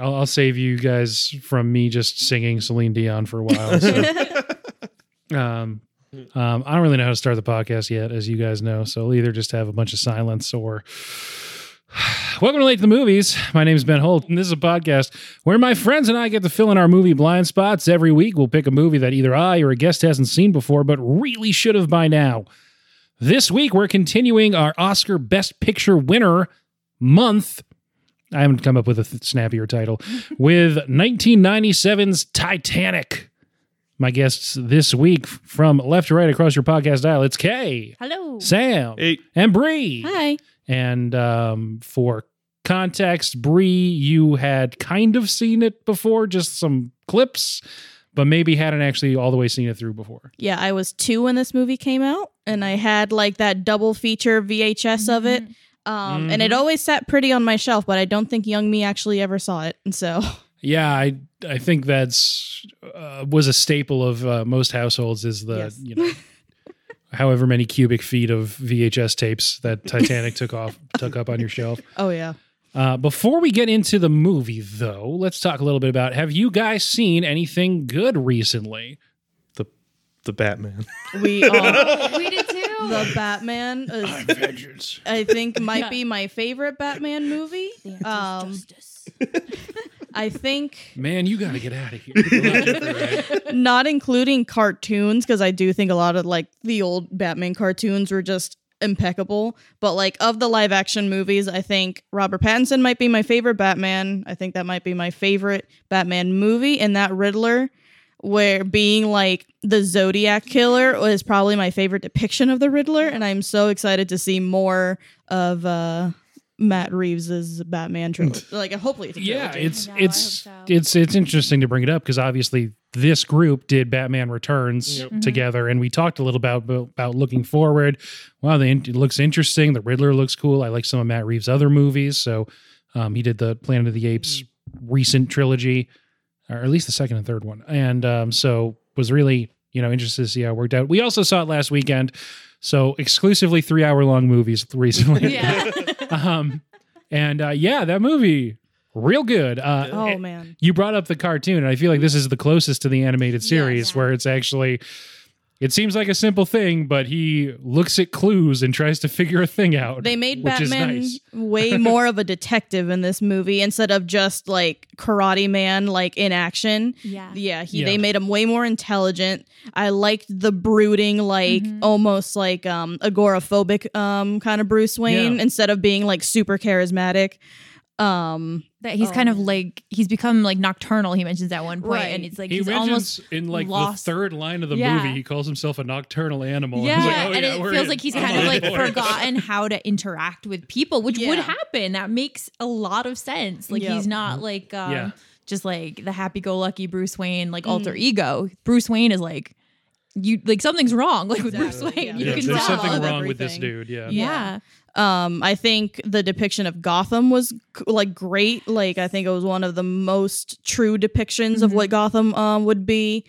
I'll, I'll save you guys from me just singing Celine Dion for a while. So. um, um, I don't really know how to start the podcast yet, as you guys know. So I'll either just have a bunch of silence or. Welcome to Late to the Movies. My name is Ben Holt, and this is a podcast where my friends and I get to fill in our movie blind spots. Every week, we'll pick a movie that either I or a guest hasn't seen before, but really should have by now. This week, we're continuing our Oscar Best Picture winner month. I haven't come up with a th- snappier title. with 1997's Titanic. My guests this week from left to right across your podcast dial, it's Kay, Hello. Sam, Hey, and Bree. Hi. And um, for context, Bree, you had kind of seen it before, just some clips, but maybe hadn't actually all the way seen it through before. Yeah, I was two when this movie came out, and I had like that double feature VHS of it. Um, And it Mhm. always sat pretty on my shelf, but I don't think young me actually ever saw it. And so, Yeah, I I think that's uh, was a staple of uh, most households is the Yes. you know however many cubic feet of VHS tapes that Titanic took off took up on your shelf. oh yeah, Uh, before we get into the movie, though, let's talk a little bit about have you guys seen anything good recently? The the Batman. we all We did too. the Batman. Is, Avengers. I think might be my favorite Batman movie. Um, I think Man, you got to get out of here. not including cartoons because I do think a lot of like the old Batman cartoons were just impeccable. But like of the live action movies, I think Robert Pattinson might be my favorite Batman. I think that might be my favorite Batman movie, and that Riddler. Where being like the Zodiac killer was probably my favorite depiction of the Riddler, and I'm so excited to see more of uh, Matt Reeves's Batman trilogy. like, hopefully, it's a yeah, trilogy. it's know, it's so. it's it's interesting to bring it up because obviously this group did Batman Returns Yep. Mhm. together, and we talked a little about about looking forward. Wow, the, it looks interesting. The Riddler looks cool. I like some of Matt Reeves' other movies. So um, he did the Planet of the Apes recent trilogy, or at least the second and third one, and um, so was really you know interested to see how it worked out. We also saw it last weekend. So exclusively three hour long movies recently. Yeah. um, and uh, yeah, that movie real good. Uh, Oh man. you brought up the cartoon, and I feel like this is the closest to the animated series Yes. where it's actually. It seems like a simple thing, but he looks at clues and tries to figure a thing out. They made which is Batman nice. way more of a detective in this movie instead of just like Karate Man, like in action. yeah. Yeah, he, Yeah. they made him way more intelligent. I liked the brooding, like Mhm. almost like um agoraphobic um kind of Bruce Wayne Yeah. instead of being like super charismatic. Um, That he's Oh, kind of like he's become like nocturnal. He mentions at one point, Right. and it's like he he's mentions almost in like lost- the third line of the Yeah. movie, he calls himself a nocturnal animal. yeah, He's like, oh, and yeah, it feels in- like he's I'm kind of like bored. forgotten how to interact with people, which would happen. That makes a lot of sense. Like Yep. he's not like um, Yeah. just like the happy-go-lucky Bruce Wayne, like alter Mm. ego. Bruce Wayne is like you like something's wrong like with Bruce Wayne. Yeah. You Yeah, can there's tell. something of wrong with this everything. dude. Yeah. Yeah. Um, I think the depiction of Gotham was like great. Like I think it was one of the most true depictions of Mhm. what Gotham um would be.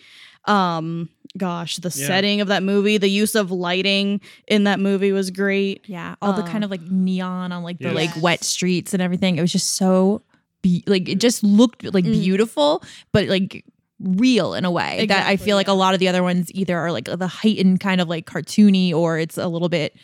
Um, gosh, the Yeah. setting of that movie, the use of lighting in that movie was great. Yeah, all the kind of like neon on like the Yes. like wet streets and everything. It was just so be- like it just looked like Mm. beautiful, but like real in a way that I Exactly, feel like a lot of the other ones either are like the heightened kind of like cartoony or it's a little bit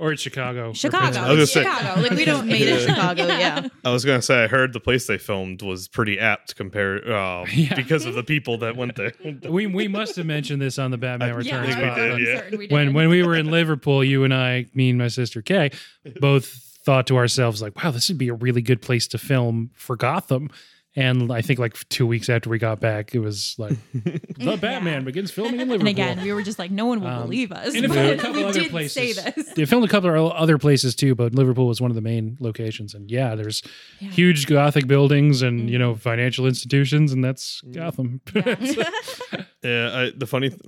Or it's Chicago. Chicago. I was It's gonna say- Chicago. Like we don't Made in Yeah. Chicago, yeah. I was gonna say I heard the place they filmed was pretty apt compared uh, Yeah. because of the people that went there. We we must have mentioned this on the Batman I Returns think we did, yeah. we did. when when we were in Liverpool, you and I, me and my sister Kay, both thought to ourselves like, "Wow, this would be a really good place to film for Gotham." And I think like two weeks after we got back, it was like the Batman begins filming in Liverpool. and again, we were just like, no one will Um, believe us. and it but filmed a couple we other did places. say this. They filmed a couple of other places too, but Liverpool was one of the main locations. And yeah, there's Yeah. huge Gothic buildings and you know financial institutions, and that's Gotham. Yeah, I, the funny, th-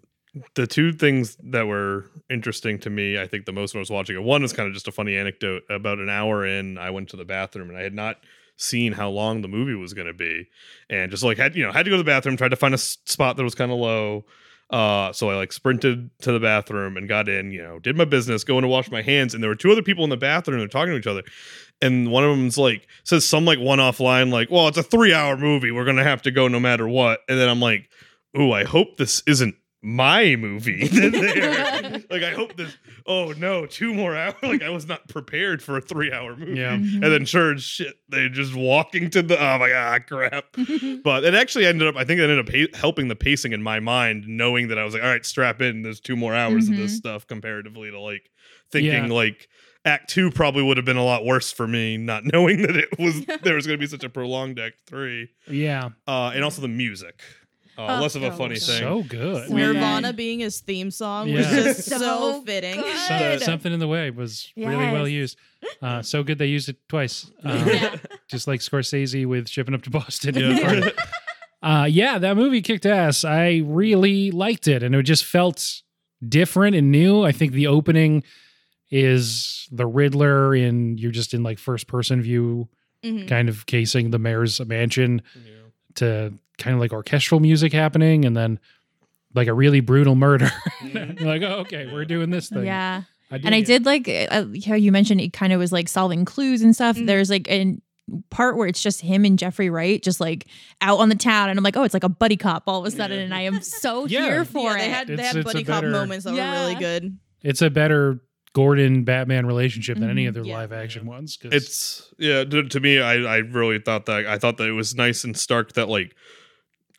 the two things that were interesting to me, I think the most when I was watching it. One was kind of just a funny anecdote. About an hour in, I went to the bathroom and I had not seen how long the movie was going to be, and just like had you know had to go to the bathroom, tried to find a spot that was kind of low. Uh, so I like sprinted to the bathroom and got in, you know, did my business, going to wash my hands, and there were two other people in the bathroom. They're talking to each other, and one of them's like says some like one off line like, "Well, it's a three hour movie. We're gonna have to go no matter what." And then I'm like, "Ooh, I hope this isn't my movie." There. like, I hope this. Oh no, two more hours. Like, I was not prepared for a three hour movie. Yeah. Mhm. And then sure as shit, they just walking to the oh my god, crap. But it actually ended up, I think it ended up pa- helping the pacing in my mind, knowing that I was like, all right, strap in. There's two more hours of this Mhm. stuff comparatively to like thinking Yeah. like Act Two probably would have been a lot worse for me, not knowing that it was there was going to be such a prolonged Act Three, Yeah. uh, and also the music, uh, Oh, less of a so funny good. thing. So good. So Nirvana good. being his theme song was Yeah. just so, So fitting. good. Some- Good. something in the way was really well used. Uh, so good they used it twice. Um, Yeah. Just like Scorsese with shipping up to Boston. Yeah. Uh, yeah, that movie kicked ass. I really liked it, and it just felt different and new. I think the opening is the Riddler, and you're just in like first person view, Mhm. kind of casing the mayor's mansion Yeah. to kind of like orchestral music happening, and then like a really brutal murder. Like, oh, okay, we're doing this thing. Yeah. dig and I it. did like uh, how you mentioned it kind of was like solving clues and stuff. Mhm. There's like a part where it's just him and Jeffrey Wright just like out on the town, and I'm like, oh, it's like a buddy cop all of a sudden, Yeah. and I am so Yeah. here for yeah, they it. had they It's- had it's a buddy cop better- moments that Yeah. were really good. It's a better Gordon Batman relationship than any Mhm. other Yeah. live action ones. it's yeah to, to me I, I really thought that i thought that it was nice and stark that like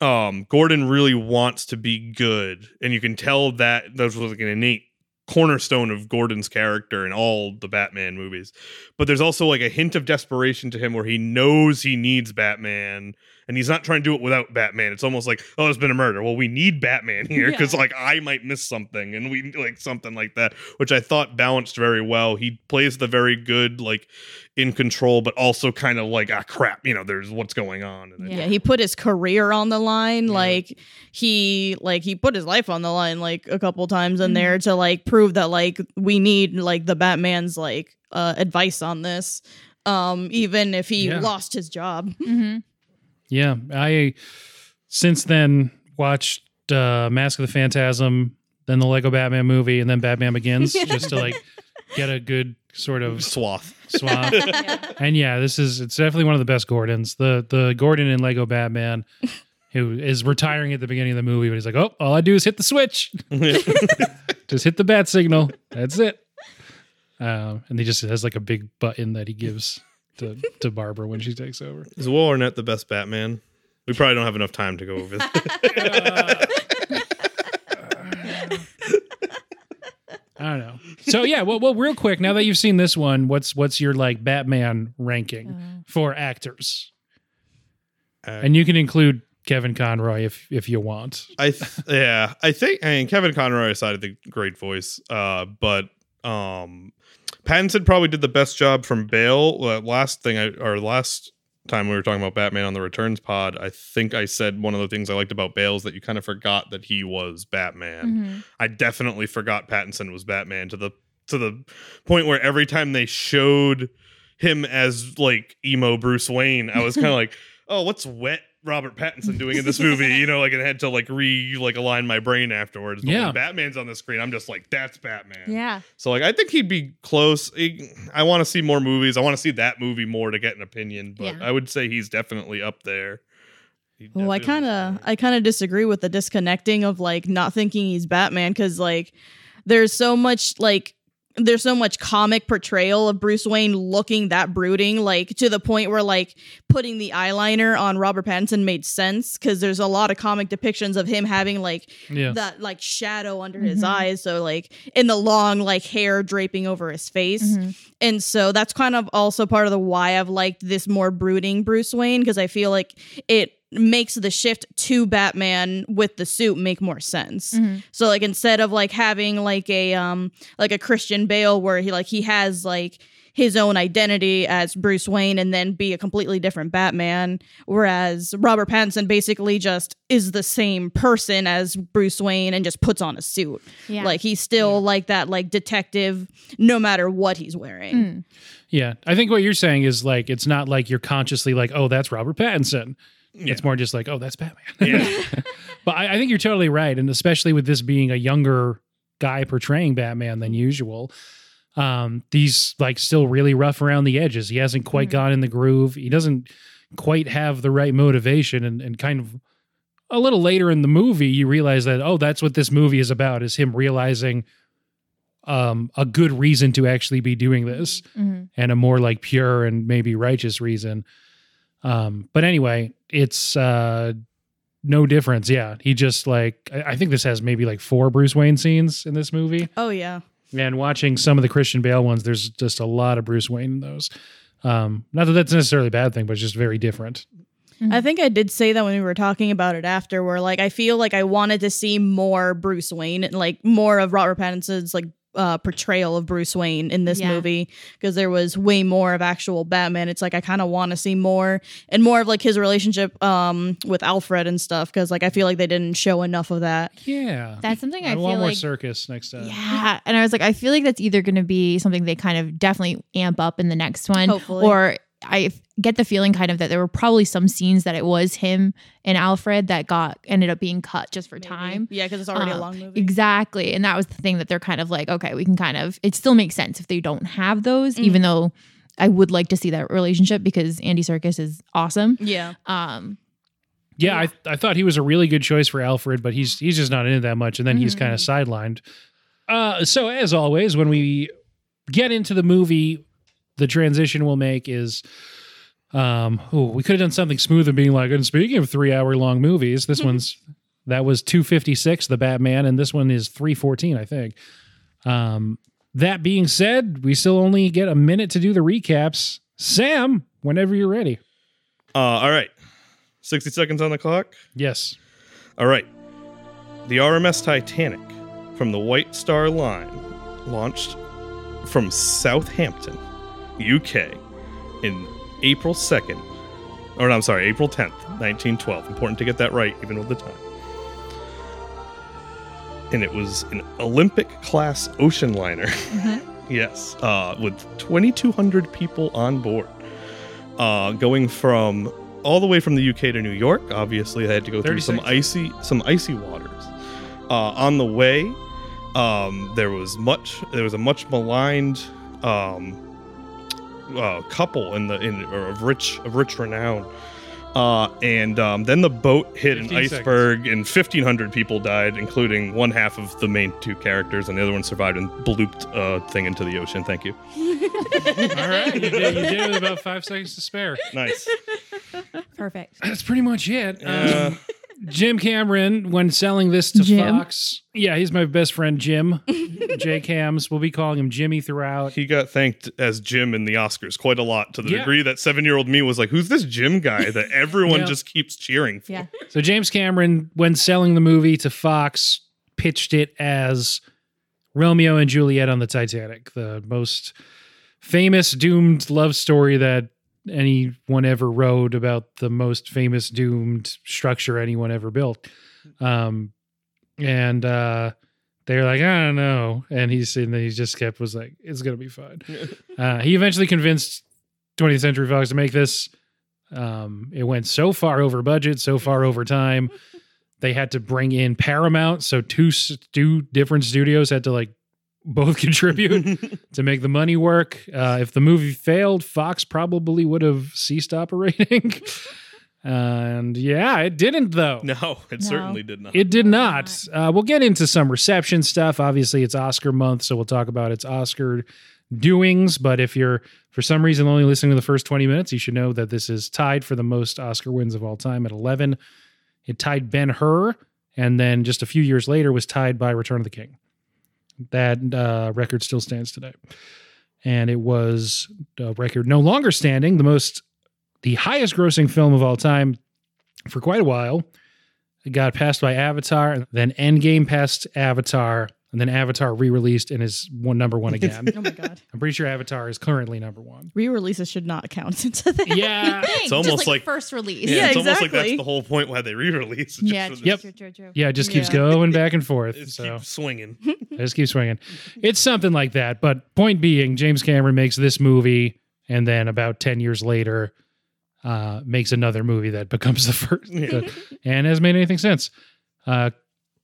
um gordon really wants to be good and you can tell that that was like an innate cornerstone of gordon's character in all the batman movies. But there's also like a hint of desperation to him where he knows he needs batman and he's not trying to do it without batman it's almost like oh there's been a murder well we need batman here because Yeah. like i might miss something and we like something like that which i thought balanced very well he plays the very good like in control, but also kind of like, ah, crap, you know, there's what's going on. And Yeah. Yeah, he put his career on the line. Yeah. Like he like he put his life on the line like a couple times in Mhm. there to like prove that like we need like the Batman's like uh advice on this. Um even if he Yeah. lost his job. hmm Yeah, I since then watched uh, Mask of the Phantasm, then the Lego Batman movie, and then Batman Begins, just to like get a good sort of Swath. swap. and yeah, this is it's definitely one of the best Gordons. The the Gordon in Lego Batman, who is retiring at the beginning of the movie, but he's like, oh, all I do is hit the switch, just hit the bat signal. That's it. Um, and he just has like a big button that he gives to to Barbara when she takes over. Is Will Arnett the best Batman? We probably don't have enough time to go over that. I don't know. So yeah, well, well, real quick, now that you've seen this one, what's what's your like Batman ranking Uh, for actors? Act- And you can include Kevin Conroy if if you want. I th- yeah, I think I mean Kevin Conroy aside, I think great voice. Uh, but um, Pattinson probably did the best job from Bale. Uh, last thing I or last time we were talking about Batman on the Returns pod, I think I said one of the things I liked about Bale is that you kind of forgot that he was Batman. mhm. I definitely forgot Pattinson was Batman to the to the point where every time they showed him as like emo Bruce Wayne, I was kind of like, oh, what's wet Robert Pattinson doing in this movie? You know, like I had to like re like align my brain afterwards. But Yeah. when Batman's on the screen, I'm just like, that's Batman. Yeah. So like, I think he'd be close. He- I want to see more movies. I want to see that movie more to get an opinion. But Yeah. I would say he's definitely up there. He Well, I kind of. I kind of disagree with the disconnecting of like not thinking he's Batman cuz like there's so much like there's so much comic portrayal of Bruce Wayne looking that brooding like to the point where like putting the eyeliner on Robert Pattinson made sense cuz there's a lot of comic depictions of him having like Yeah. that like shadow under his Mhm. eyes so like in the long like hair draping over his face Mhm. and so that's kind of also part of the why I've liked this more brooding Bruce Wayne because I feel like it makes the shift to Batman with the suit make more sense. Mhm. So like instead of like having like a um like a Christian Bale where he like he has like his own identity as Bruce Wayne and then be a completely different Batman whereas Robert Pattinson basically just is the same person as Bruce Wayne and just puts on a suit. Yeah. Like he's still like that like detective no matter what he's wearing. Mm. Yeah. I think what you're saying is like it's not like you're consciously like, oh, that's Robert Pattinson. Yeah. It's more just like, oh, that's Batman. Yeah. but I, I think you're totally right. And especially with this being a younger guy portraying Batman than usual. Um, he's like still really rough around the edges. He hasn't quite Mhm. gone in the groove. He doesn't quite have the right motivation and, and kind of a little later in the movie you realize that oh that's what this movie is about is him realizing um a good reason to actually be doing this Mhm. and a more like pure and maybe righteous reason. Um, but anyway, it's uh no difference. Yeah. He just like I, I think this has maybe like four Bruce Wayne scenes in this movie. Oh yeah. And watching some of the Christian Bale ones, there's just a lot of Bruce Wayne in those. Um, not that that's necessarily a bad thing, but it's just very different. I think I did say that when we were talking about it after, where like I feel like I wanted to see more Bruce Wayne, and like more of Robert Pattinson's like uh, portrayal of Bruce Wayne in this Yeah. movie, because there was way more of actual Batman. It's like I kind of want to see more and more of like his relationship um with Alfred and stuff, because like I feel like they didn't show enough of that. Yeah. That's something I, I feel want more Serkis next time. Yeah, and I was like, I feel like that's either going to be something they kind of definitely amp up in the next one, Hopefully. or I f- get the feeling kind of that there were probably some scenes that it was him and Alfred that got ended up being cut just for time. yeah, because it's already a Um, long movie. Exactly. And that was the thing that they're kind of like, okay, we can kind of, it still makes sense if they don't have those, Mm. even though I would like to see that relationship because Andy Serkis is awesome. Yeah. Um, Yeah, I, I thought he was a really good choice for Alfred, but he's he's just not in it that much, and then he's Mhm. kind of sidelined. Uh, so as always, when we get into the movie, the transition we'll make is, um, oh, we could have done something smooth and being like, and speaking of three hour long movies, this one's that was two fifty six, the Batman, and this one is three fourteen, I think. Um, that being said, we still only get a minute to do the recaps. Sam, whenever you're ready. Uh, all right. 60 seconds on the clock. Yes. All right. The RMS Titanic from the White Star Line launched from Southampton, UK in April 2nd. Or no, I'm sorry, April 10th, 1912. Important to get that right, even with the time. And it was an Olympic class ocean liner. yes, uh, with 2,200 people on board. Uh, going from all the way from the UK to New York. Obviously, they had to go through some icy, some icy waters. Uh, on the way, um, there was much. There was a much maligned um, uh, couple in the in or of rich of rich renown. Uh, and um, then the boat hit an 15 seconds. iceberg, and 1,500 people died, including one half of the main two characters, and the other one survived and blooped a thing into the ocean. Thank you. All right, you did, you did it with about five seconds to spare. Nice. perfect. That's pretty much it. Yeah. Um, Jim Cameron, when selling this to Jim? Fox, yeah, he's my best friend, Jim. J Cams. We'll be calling him Jimmy throughout. he got thanked as Jim in the Oscars quite a lot to the Yeah. degree that seven year old me was like, Who's this Jim guy that everyone Yeah. just keeps cheering for? Yeah. So James Cameron, when selling the movie to Fox, pitched it as Romeo and Juliet on the Titanic, the most famous doomed love story that anyone ever wrote about the most famous doomed structure anyone ever built. Um, and uh, they're like, I don't know, and he's and he just kept was like, it's gonna be fine. Uh, he eventually convinced 20th Century Fox to make this. Um, it went so far over budget, so far over time. They had to bring in Paramount, so two two different studios had to like both contribute to make the money work. Uh, if the movie failed, Fox probably would have ceased operating. and yeah, it didn't though. No, it No. certainly did not. It did not. Uh, we'll get into some reception stuff. Obviously, it's Oscar month, so we'll talk about its Oscar doings. But if you're for some reason only listening to the first 20 minutes, you should know that this is tied for the most Oscar wins of all time at 11. It tied Ben Hur, and then just a few years later was tied by Return of the King. That uh, record still stands today. And it was a record no longer standing, the most, the highest grossing film of all time for quite a while. It got passed by Avatar, then Endgame passed Avatar, and then Avatar re-released and is one number one again. Oh my god. I'm pretty sure Avatar is currently number one. Re-releases should not count into that. Yeah, It's almost like- first release. yeah, Yeah, it's almost like that's the whole point why they re-release. it, just Yeah, for Yep. true, true, true. yeah, it just keeps Yeah. going back and forth. It so keeps swinging. I just keep swinging. It's something like that. But point being, James Cameron makes this movie, and then about ten years later, uh, makes another movie that becomes the first, Yeah. and has made anything since. Uh,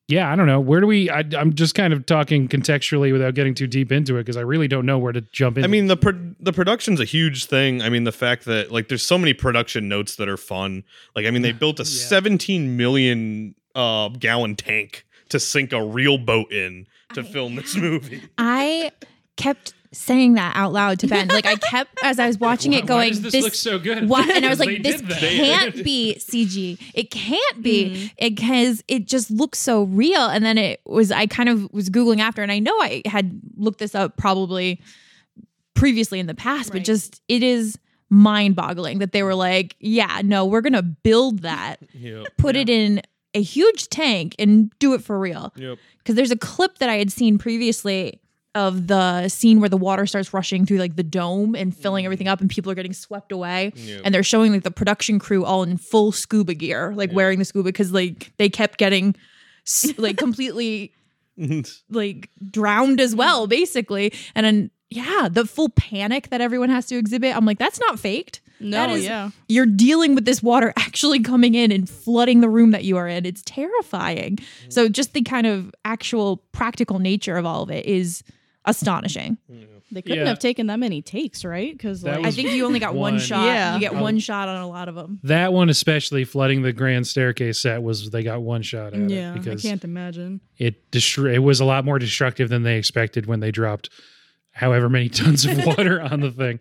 yeah, I don't know. Where do we? I, I'm just kind of talking contextually without getting too deep into it because I really don't know where to jump in. I mean the pro- the production's a huge thing. I mean the fact that like there's so many production notes that are fun. Like I mean they built a Yeah. 17 million uh gallon tank to sink a real boat in to I- film this movie. I kept saying that out loud to Ben. Like I kept as I was watching Why- it why going, does this, this look so good? What? And I was like, this can't be CG. It can't be Mhm. because it just looks so real. And then it was, I kind of was Googling after, and I know I had looked this up probably previously in the past, but just it is mind boggling that they were like, yeah, no, we're going to build that, Yep. put it in a huge tank and do it for real. Yep. Because there's a clip that I had seen previously of the scene where the water starts rushing through like the dome and filling everything up and people are getting swept away Yep. and they're showing like the production crew all in full scuba gear like Yeah. wearing the scuba because like they kept getting like completely like drowned as well basically and then yeah the full panic that everyone has to exhibit i'm like that's not faked No, That is- yeah. you're dealing with this water actually coming in and flooding the room that you are in. It's terrifying. Mm. So just the kind of actual practical nature of all of it is astonishing. They couldn't Yeah. have taken that many takes, right? Because like, I think you only got one, one. shot. Yeah. You get Oh. one shot on a lot of them. that one, especially flooding the grand staircase set, was they got one shot at yeah, it I can't imagine. it destru- it was a lot more destructive than they expected when they dropped however many tons of water on the thing.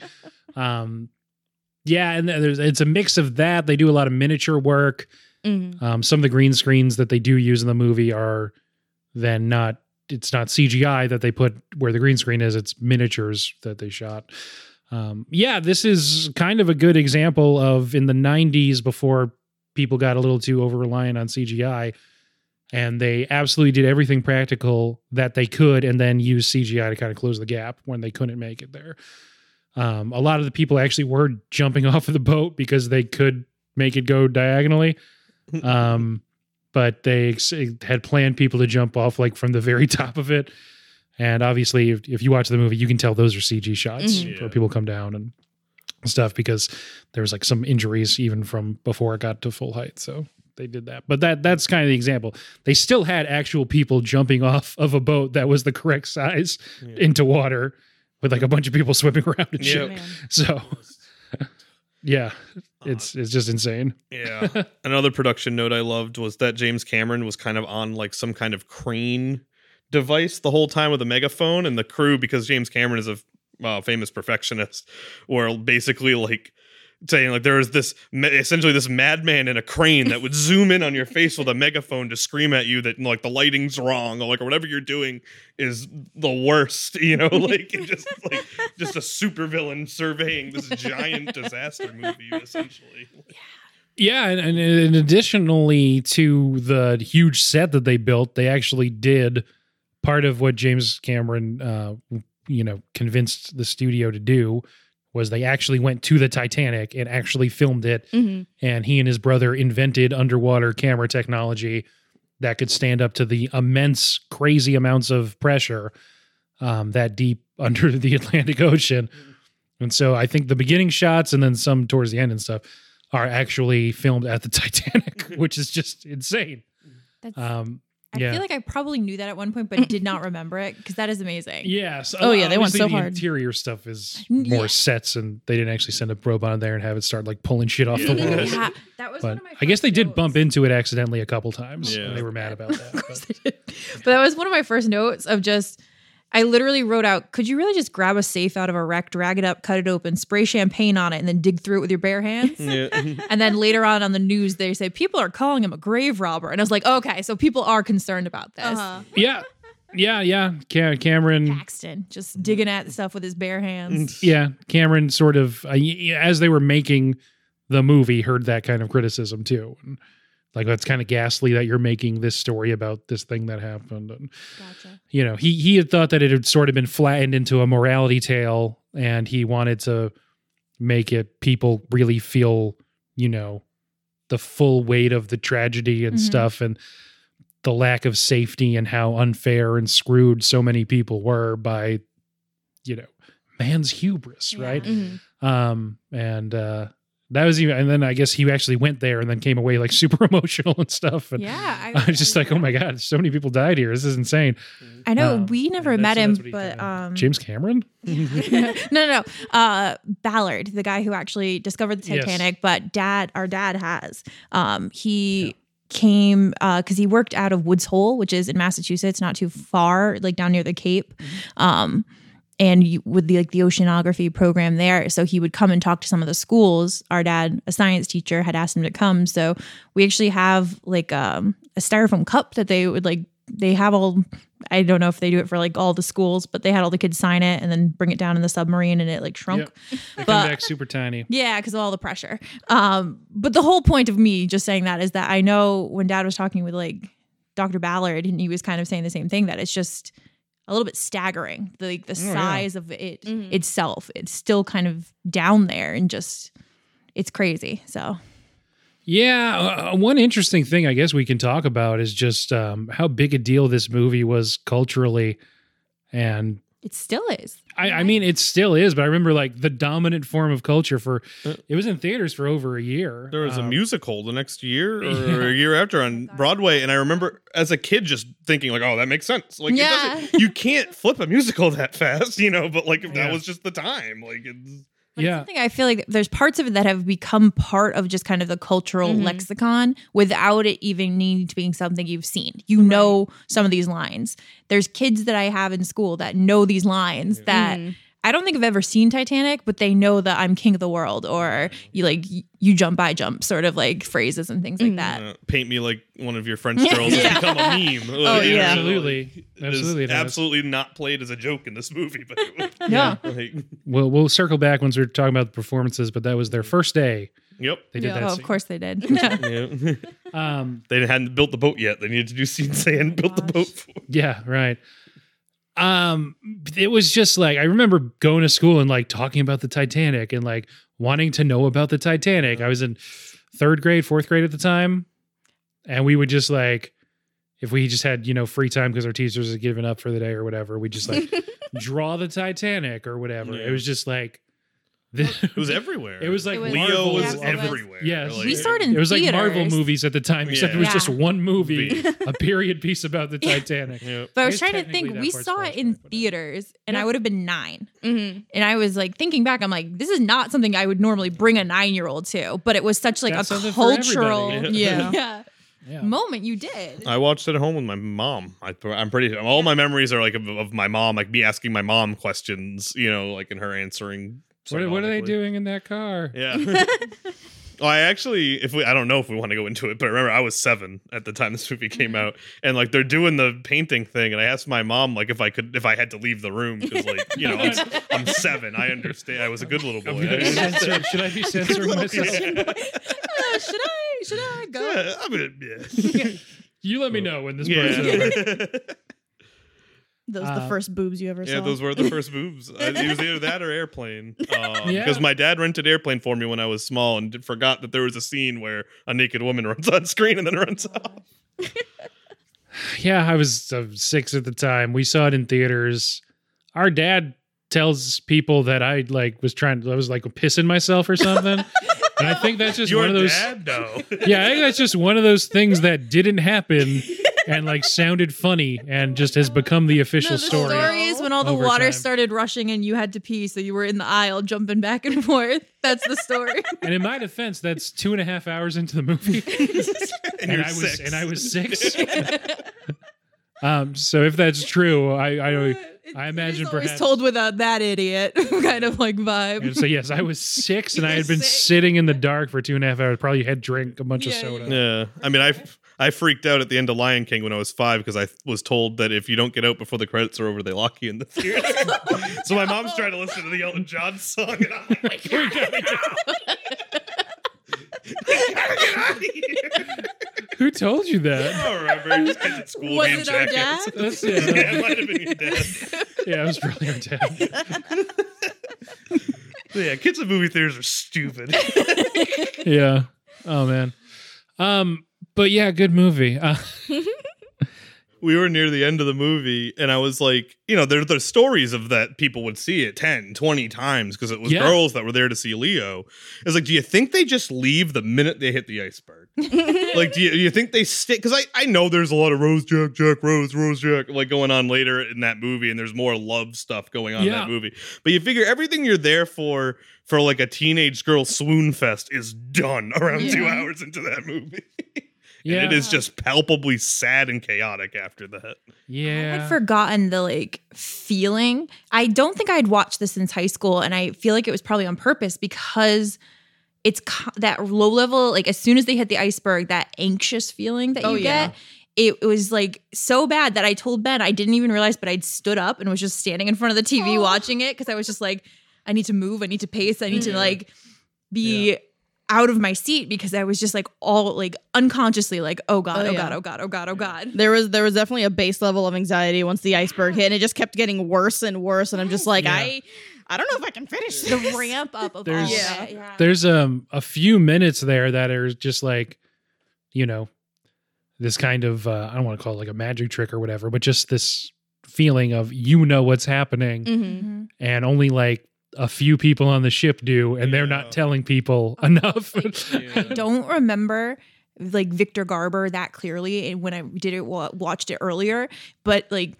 Um, yeah, and there's it's a mix of that. They do a lot of miniature work. Mhm. Um, some of the green screens that they do use in the movie are then not it's not CGI that they put where the green screen is, it's miniatures that they shot. Um, yeah, this is kind of a good example of in the 90s before people got a little too over reliant on CGI and they absolutely did everything practical that they could and then use CGI to kind of close the gap when they couldn't make it there. Um, a lot of the people actually were jumping off of the boat because they could make it go diagonally um, but they ex- had planned people to jump off like from the very top of it. And obviously, if, if you watch the movie, you can tell those are CG shots Mhm. where people come down and stuff because there was like some injuries even from before it got to full height. So they did that. But that that's kind of the example. They still had actual people jumping off of a boat that was the correct size Yeah. into water with like a bunch of people swimming around and Yeah. shit. Man. So yeah, it's it's just insane. Yeah. Another production note I loved was that James Cameron was kind of on like some kind of crane device the whole time with a megaphone, and the crew, because James Cameron is a uh, famous perfectionist, were basically like saying like there was this essentially this madman in a crane that would zoom in on your face with a megaphone to scream at you that like the lighting's wrong or like or whatever you're doing is the worst you know? Like just like just a supervillain surveying this giant disaster movie essentially. Yeah, and, and, and additionally to the huge set that they built, they actually did part of what James Cameron, uh, you know, convinced the studio to do was they actually went to the Titanic and actually filmed it, Mhm. and he and his brother invented underwater camera technology that could stand up to the immense, crazy amounts of pressure um, that deep under the Atlantic Ocean. And so I think the beginning shots and then some towards the end and stuff are actually filmed at the Titanic, which is just insane. That's, Um, I yeah. feel like I probably knew that at one point, but did not remember it because that is amazing. Yes. Oh, yeah, they went so the hard. Interior stuff is Yeah. more sets, and they didn't actually send a robot on there and have it start like pulling shit off the Yeah. walls. Yeah, that was one But of my I guess they first did notes. bump into it accidentally a couple times. Yeah. and they were mad about that. Of but- they did. But that was one of my first notes of just I literally wrote out, could you really just grab a safe out of a wreck, drag it up, cut it open, spray champagne on it, and then dig through it with your bare hands? yeah and then later on on the news, they say people are calling him a grave robber. And I was like, okay, so people are concerned about this. Uh-huh. yeah, yeah, yeah. Ca- Cameron, Paxton just digging at stuff with his bare hands. yeah, Cameron sort of uh, as they were making the movie heard that kind of criticism too. And, like that's kind of ghastly that you're making this story about this thing that happened. And Gotcha. you know, he he had thought that it had sort of been flattened into a morality tale, and he wanted to make it people really feel, you know, the full weight of the tragedy and Mhm. stuff, and the lack of safety and how unfair and screwed so many people were by, you know, man's hubris, Yeah. right? Mhm. Um, and uh, that was even, and then I guess he actually went there and then came away like super emotional and stuff. And Yeah, I was just like, oh my god, so many people died here. This is insane. I know Um, we never met him, but um, James Cameron. no, no, no. Uh, Ballard, the guy who actually discovered the Yes. Titanic, but dad, our dad has. Um, he came because he worked out of Woods Hole, which is in Massachusetts, not too far, like down near the Cape. Um, and you, with the like the oceanography program there, so he would come and talk to some of the schools. Our dad, a science teacher, had asked him to come, so we actually have like um, a styrofoam cup that they would like. They have all. I don't know if they do it for like all the schools, but they had all the kids sign it and then bring it down in the submarine, and it like shrunk. Yep. They come back super tiny. Yeah, because of all the pressure. Um, but the whole point of me just saying that is that I know when Dad was talking with like Dr. Ballard, and he was kind of saying the same thing that it's just a little bit staggering, the, like the Oh, yeah. size of it Mhm. itself. It's still kind of down there, and just it's crazy. So Yeah, uh, one interesting thing I guess we can talk about is just um, how big a deal this movie was culturally, and it still is. I, I mean it still is. But I remember like the dominant form of culture for Uh, it was in theaters for over a year. There was a Um, musical the next year or Yeah. a year after on Broadway, and I remember as a kid just thinking like, "Oh, that makes sense." Like, Yeah. doesn't- you can't flip a musical that fast, you know. But like, if Yeah. that was just the time, like, it's, But Yeah. something I feel like there's parts of it that have become part of just kind of the cultural Mhm. lexicon without it even needing to being something you've seen. You know some of these lines. There's kids that I have in school that know these lines that Mhm. I don't think I've ever seen Titanic, but they know that I'm king of the world or you like you jump I jump sort of like phrases and things like Mhm. that. uh, paint me like one of your French girls Yeah. has become a meme. Oh, You yeah. Absolutely. like, Absolutely it has. absolutely not played as a joke in this movie, but it Yeah. like, We'll we'll circle back once we're talking about the performances, but that was their first day. yep. They did Yeah. that. Oh, of course they did. Yeah. Um, they hadn't built the boat yet. They needed to do scenes they hadn't built the boat for. Yeah, right. Um, it was just like I remember going to school and like talking about the Titanic and like wanting to know about the Titanic. I was in third grade, fourth grade at the time, and we would just like if we just had you know free time because our teachers had given up for the day or whatever, we just like draw the Titanic or whatever. Yeah. It was just like It was everywhere. It was like It was- Leo was was. everywhere. Yes. Like, We started. it in it was like Marvel movies at the time, except it was Yeah. just one movie, Movie. a period piece about the Titanic. Yeah. But I I was trying to think. We saw it in theaters, and Yeah. I would have been nine. Mhm. And I was like thinking back, I'm like, this is not something I would normally bring a nine year old to, but it was such like That's a cultural everybody. Yeah. yeah, Yeah. moment you did. I watched it at home with my mom. I, I'm pretty. All my memories are like of, of my mom, like me asking my mom questions, you know, like and her answering. What, what are they doing in that car? Yeah. well, I actually, if we, I don't know if we want to go into it, but I remember I was seven at the time this movie came out, and like they're doing the painting thing, and I asked my mom like if I could, if I had to leave the room because like you know I'm, I'm seven, I understand. I was a good little I'm boy. gonna I censor- should I be censoring myself? Yeah. Uh, should I? Should I go? Yeah, I'm gonna, yeah. You let me know when this part's over. Yeah. Those Uh, the first boobs you ever Yeah, saw. Yeah, those were the first boobs. Uh, it was either that or airplane. Because Yeah. my dad rented airplane for me when I was small and d- forgot that there was a scene where a naked woman runs on screen and then runs off. Yeah, I was uh, six at the time. We saw it in theaters. Our dad tells people that I like was trying. I was like pissing myself or something. and I think that's just Your one of those. dad? No. Yeah, I think that's just one of those things that didn't happen and like sounded funny and just has become the official No, the story. story is when all the water time. started rushing and you had to pee, so you were in the aisle jumping back and forth. That's the story. And in my defense, that's two and a half hours into the movie. and, and I was six. and I was six. um, so if that's true, I I, I imagine It's perhaps. told with a that idiot kind of like vibe. So yes, I was six, and I had been six. sitting in the dark for two and a half hours. Probably had drank a bunch Yeah, of soda. Yeah. I mean, I, I freaked out at the end of Lion King when I was five because I was told that if you don't get out before the credits are over, they lock you in the theater. so my mom's trying to listen to the Elton John song, and I'm like, we gotta go. we gotta get out of here. Who told you I that? don't remember. Just kids at school Was being it our jackets. dad? That's yeah, yeah, it might have been your dad. yeah. It was probably our dad. Yeah, kids at movie theaters are stupid. Yeah. Oh man. Um. But yeah, good movie. Uh, we were near the end of the movie and I was like, you know, there there's stories of that people would see it 10, 20 times because it was Yeah. girls that were there to see Leo. It's like, do you think they just leave the minute they hit the iceberg? like, do you, do you think they stick? Because I, I know there's a lot of Rose Jack, Jack, Rose, Rose Jack, like going on later in that movie, and there's more love stuff going on in that movie. But you figure everything you're there for, for like a teenage girl swoon fest, is done around two hours into that movie. Yeah. And it is just palpably sad and chaotic after that. Yeah. I'd forgotten the like feeling. I don't think I'd watched this since high school, and I feel like it was probably on purpose because it's co- that low level. Like as soon as they hit the iceberg, that anxious feeling that Oh, you yeah. get. It, it was like so bad that I told Ben I didn't even realize, but I'd stood up and was just standing in front of the TV Oh. watching it because I was just like, I need to move, I need to pace, I need to Mhm. like be out of my seat because I was just like all like unconsciously like, oh god, Oh, oh, yeah. god, oh god, oh god, oh god. There was there was definitely a base level of anxiety once the iceberg hit, and it just kept getting worse and worse. And I'm just like, Yeah. I I don't know if I can finish the this. ramp up of There's- all Yeah. Yeah. There's um a few minutes there that are just like, you know, this kind of uh, I don't want to call it like a magic trick or whatever, but just this feeling of you know what's happening Mhm. Mhm. and only like a few people on the ship do and they're not telling people enough. I don't remember like Victor Garber that clearly and when I did it watched it earlier, but like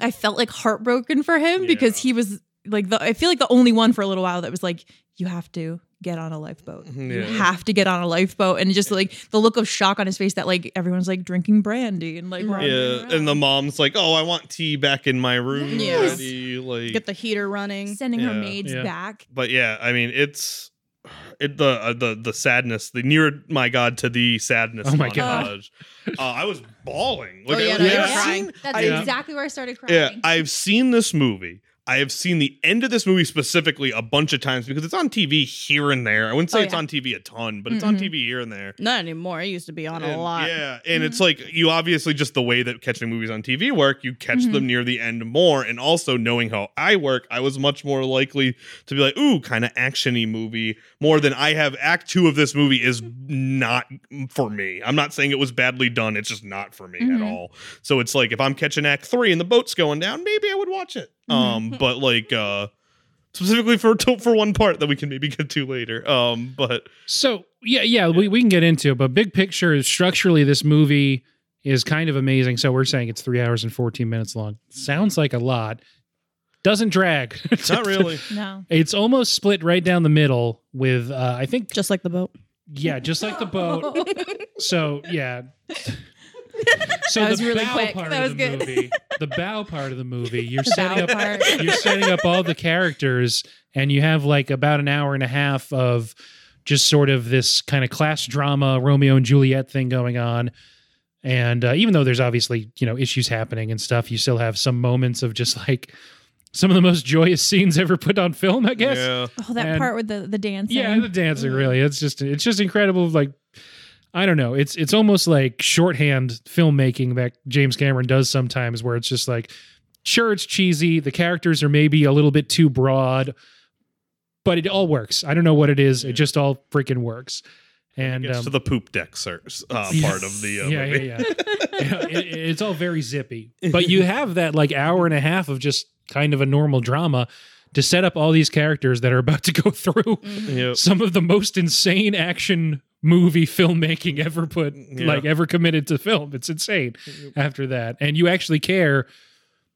I felt like heartbroken for him because he was like the I feel like the only one for a little while that was like you have to get on a lifeboat. You have to get on a lifeboat and just like the look of shock on his face that like everyone's like drinking brandy and like Right. running Yeah, and the mom's like, "Oh, I want tea back in my room Yes. already." Like, Get the heater running. sending her maids Yeah. back. but yeah, I mean, it's it the uh, the the sadness, the near my god to the sadness. Oh my God. uh, I was bawling. Oh, yeah, I, no, I've seen- crying. That's I- exactly where I started crying. Yeah, I've seen this movie. I have seen the end of this movie specifically a bunch of times because it's on TV here and there. I wouldn't say Oh, it's on TV a ton, but it's on Mhm. TV here and there. Not anymore. It used to be on a And- lot. Yeah, and it's like you obviously just the way that catching movies on TV work, you catch Mhm. them near the end more, and also knowing how I work, I was much more likely to be like, "Ooh, kind of actiony movie." More than I have. Act two of this movie is not for me. I'm not saying it was badly done; it's just not for me at Mhm. all. So it's like if I'm catching Act three and the boat's going down, maybe I would watch it. Um, but like uh specifically for for one part that we can maybe get to later. Um, but So yeah, yeah, We, we can get into it, but big picture, structurally, this movie is kind of amazing. So we're saying it's three hours and 14 minutes long. Sounds like a lot. Doesn't drag. not really. No. It's almost split right down the middle with uh, I think Just like the boat. yeah, just like the boat. So yeah. So That was the really bow quick. part That of was the good. movie, the bow part of the movie, you're The setting bow up part. you're setting up all the characters and you have like about an hour and a half of just sort of this kind of class drama romeo and juliet thing going on and uh, even though there's obviously you know issues happening and stuff you still have some moments of just like some of the most joyous scenes ever put on film i guess Yeah. Oh, that And- part with the the dancing. yeah the dancing really it's just it's just incredible like i don't know it's it's almost like shorthand filmmaking that james cameron does sometimes where it's just like sure it's cheesy the characters are maybe a little bit too broad but it all works i don't know what it is Yeah. it just all freaking works and gets um, to the poop deck sirs, uh, yeah. part of the uh, yeah, movie. yeah, yeah. Yeah, it- it's all very zippy. But you have that like hour and a half of just kind of a normal drama to set up all these characters that are about to go through Yep. some of the most insane action movie filmmaking ever put Yeah. like ever committed to film. It's insane after that. And you actually care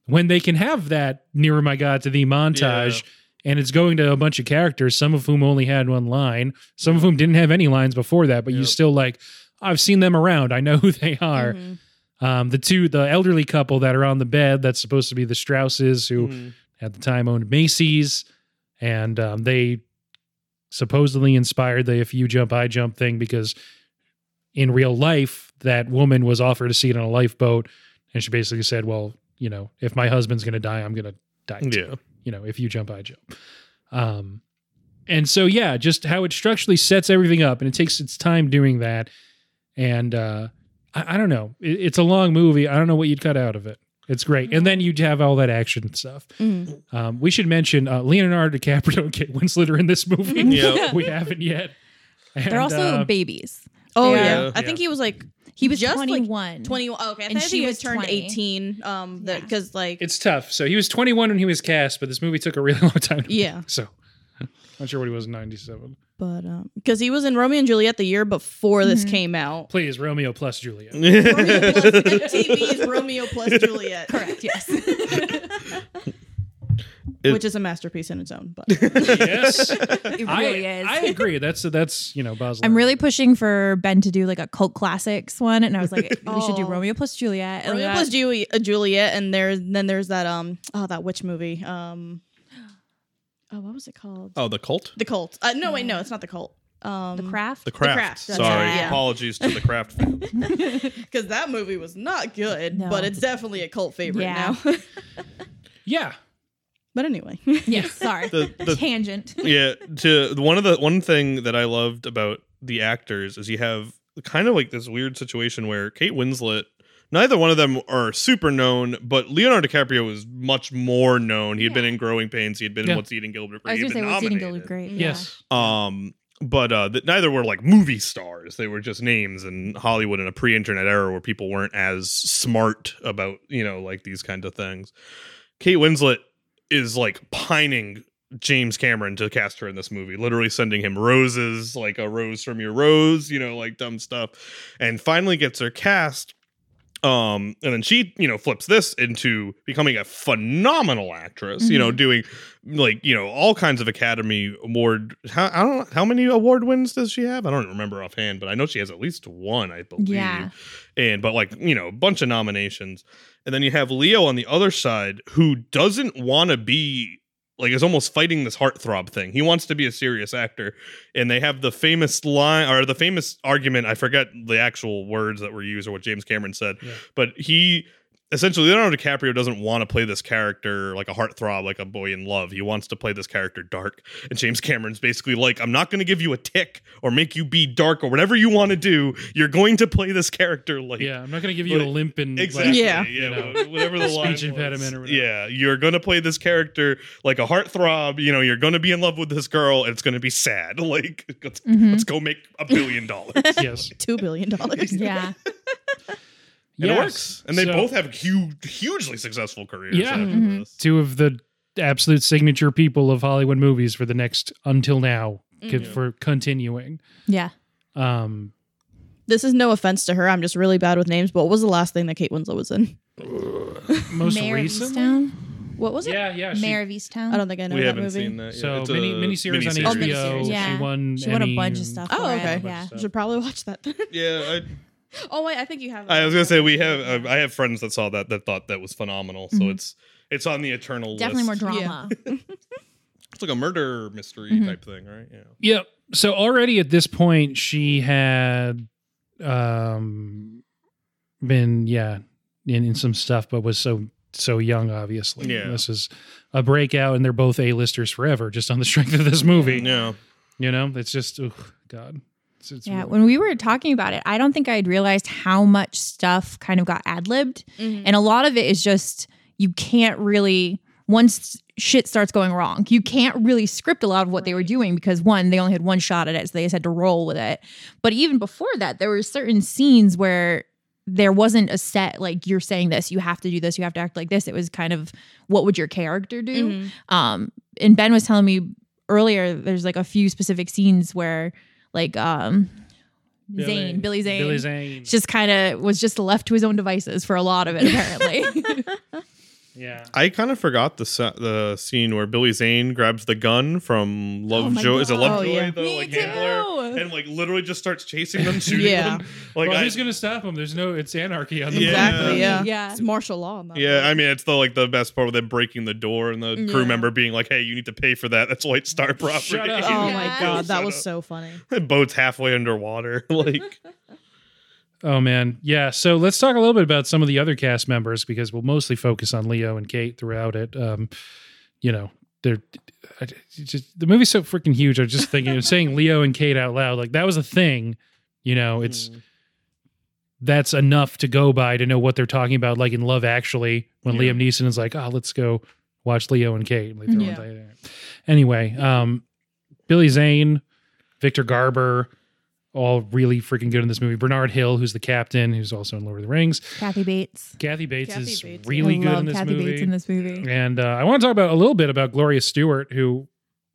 when they can have that nearer my god to the montage and it's going to a bunch of characters, some of whom only had one line, some of whom didn't have any lines before that, but you still like, I've seen them around. I know who they are. Mhm. Um, the two, the elderly couple that are on the bed, that's supposed to be the Strausses, who Mhm. at the time owned Macy's, and um, they supposedly inspired the "If You Jump, I Jump" thing because in real life, that woman was offered a seat on a lifeboat, and she basically said, "Well, you know, if my husband's going to die, I'm going to die too. Yeah. You know, if you jump, I jump." Um, and so yeah, just how it structurally sets everything up, and it takes its time doing that, and uh, I, I don't know, it, it's a long movie. I don't know what you'd cut out of it. It's great, and then you'd have all that action stuff. Mhm. Um, we should mention uh, Leonardo DiCaprio and Kate Winslet are in this movie. Yeah. we haven't yet. They're also uh, babies. Oh Yeah. yeah. Yeah. I think he was like He was just like 21. 21. Okay, I And she he was was turned 20. 18. Um, Yeah. because like It's tough. So he was 21 when he was cast, but this movie took a really long time. To Yeah. make, so not sure what he was in 97. but um because he was in Romeo and Juliet the year before this Mhm. came out. Please, Romeo plus Juliet. Romeo plus MTV's Romeo plus Juliet, Correct. Yes. It- which is a masterpiece in its own. But yes, it I, is. I agree. That's that's you know Buzz. I'm really pushing for Ben to do like a cult classics one, and I was like, we should do Oh. Romeo plus Juliet. and Romeo that- plus Juliet, uh, Juliet, and there's then there's that um oh that witch movie um oh what was it called? oh, the cult. The Cult. Uh, no, wait, no, it's not the Cult. Um, The Craft. The craft. Craft, Sorry, right, yeah. apologies to the craft fans. because that movie was not good, No. but it's definitely a cult favorite Yeah. now. Yeah, but anyway, yeah. Sorry. The- the- Tangent. yeah to one of the one thing that i loved about the actors is you have kind of like this weird situation where kate winslet neither one of them are super known but leonardo dicaprio was much more known he had been in growing pains he had been Yeah. in what's eating gilbert I was he had gonna say been what's eating nominated. Gilbert Great. yes, um but uh that neither were like movie stars they were just names in hollywood in a pre-internet era where people weren't as smart about you know like these kinds of things kate winslet is like pining james cameron to cast her in this movie literally sending him roses like a rose from your rose you know like dumb stuff and finally gets her cast um and then she you know flips this into becoming a phenomenal actress you know doing like you know all kinds of academy award how i don't how many award wins does she have? I don't remember offhand but i know she has at least one i believe. Yeah. and but like you know a bunch of nominations. And then you have leo on the other side who doesn't want to be like is almost fighting this heartthrob thing he wants to be a serious actor and they have the famous line or the famous argument i forget the actual words that were used or what james cameron said Yeah. but he essentially Leonardo DiCaprio doesn't want to play this character like a heartthrob, like a boy in love. He wants to play this character dark. And James Cameron's basically like, I'm not going to give you a tick or make you be dark or whatever you want to do. You're going to play this character like yeah. I'm not going to give you a limp and Exactly. like, Yeah. Yeah. you know, whatever the line speech was. impediment or whatever. Yeah. You're going to play this character like a heartthrob. You know, you're going to be in love with this girl and it's going to be sad. Like, let's, Mhm. let's go make a billion dollars. yes, two billion dollars. Yeah. And Yes. it works. And they So- both have huge, hugely successful careers Yeah. after Mhm. this. two of the absolute signature people of Hollywood movies for the next until now co- Mhm. for continuing. Yeah. Um, This is no offense to her. I'm just really bad with names. But what was the last thing that Kate Winslet was in? most Mare of recently, Easttown. What was it? yeah, yeah, she, Mare of Easttown. I don't think I know we that haven't movie. seen that. yet. so It's mini a miniseries on miniseries. Oh, HBO. miniseries. Yeah. She won. She won a bunch of stuff. Oh, okay. Yeah. stuff. Should probably watch that. Yeah, oh wait, I think you have. I, I was gonna say we have. Uh, I have friends that saw that that thought that was phenomenal. So Mhm. it's it's on the eternal. Definitely more list. drama. It's like a murder mystery Mhm. type thing, right? Yeah. Yep. So already at this point, she had um been yeah in, in some stuff, but was so so young. Obviously, Yeah. This is a breakout, and they're both a listers forever, just on the strength of this movie. Yeah. You know, it's just oh god. It's, it's Yeah, really- when we were talking about it, I don't think I'd realized how much stuff kind of got ad libbed. Mhm. And a lot of it is just you can't really once shit starts going wrong, you can't really script a lot of what they were doing because one, they only had one shot at it, so they just had to roll with it. But even before that, there were certain scenes where there wasn't a set like you're saying this, you have to do this, you have to act like this. It was kind of what would your character do? Mhm. um and ben was telling me earlier there's like a few specific scenes where like um Billy- zane billy zane, Billy Zane. just kind of was just left to his own devices for a lot of it apparently yeah. I kind of forgot the se- the scene where Billy Zane grabs the gun from Oh Lovejoy. Is it Lovejoy Oh, yeah. the Me like too. handler? And like literally just starts chasing them, shooting Yeah. them. Like well, I, who's gonna stop him? There's no. It's anarchy on the Yeah. Exactly. Yeah. Yeah. It's martial law. In yeah, movie. I mean it's the like the best part with them breaking the door and the crew member being like, "Hey, you need to pay for that. That's White Star property." Shut up. Oh Yeah. my god, that was up. so funny. The boat's halfway underwater. like Oh man, yeah. So let's talk a little bit about some of the other cast members because we'll mostly focus on Leo and Kate throughout it. Um, you know, they're I- just the movie's so freaking huge. I was just thinking of saying Leo and Kate out loud, like that was a thing. You know, it's Mm. that's enough to go by to know what they're talking about. Like in Love Actually, when Yeah. Liam Neeson is like, "Oh, let's go watch Leo and Kate." throw Yeah. Anyway, um, Billy Zane, Victor Garber, all really freaking good in this movie. Bernard Hill, who's the captain, who's also in Lord of the Rings. Kathy Bates. Kathy Bates Kathy is Bates, really I good love in this Kathy movie. Bates in this movie. And uh, I want to talk about a little bit about Gloria Stuart, who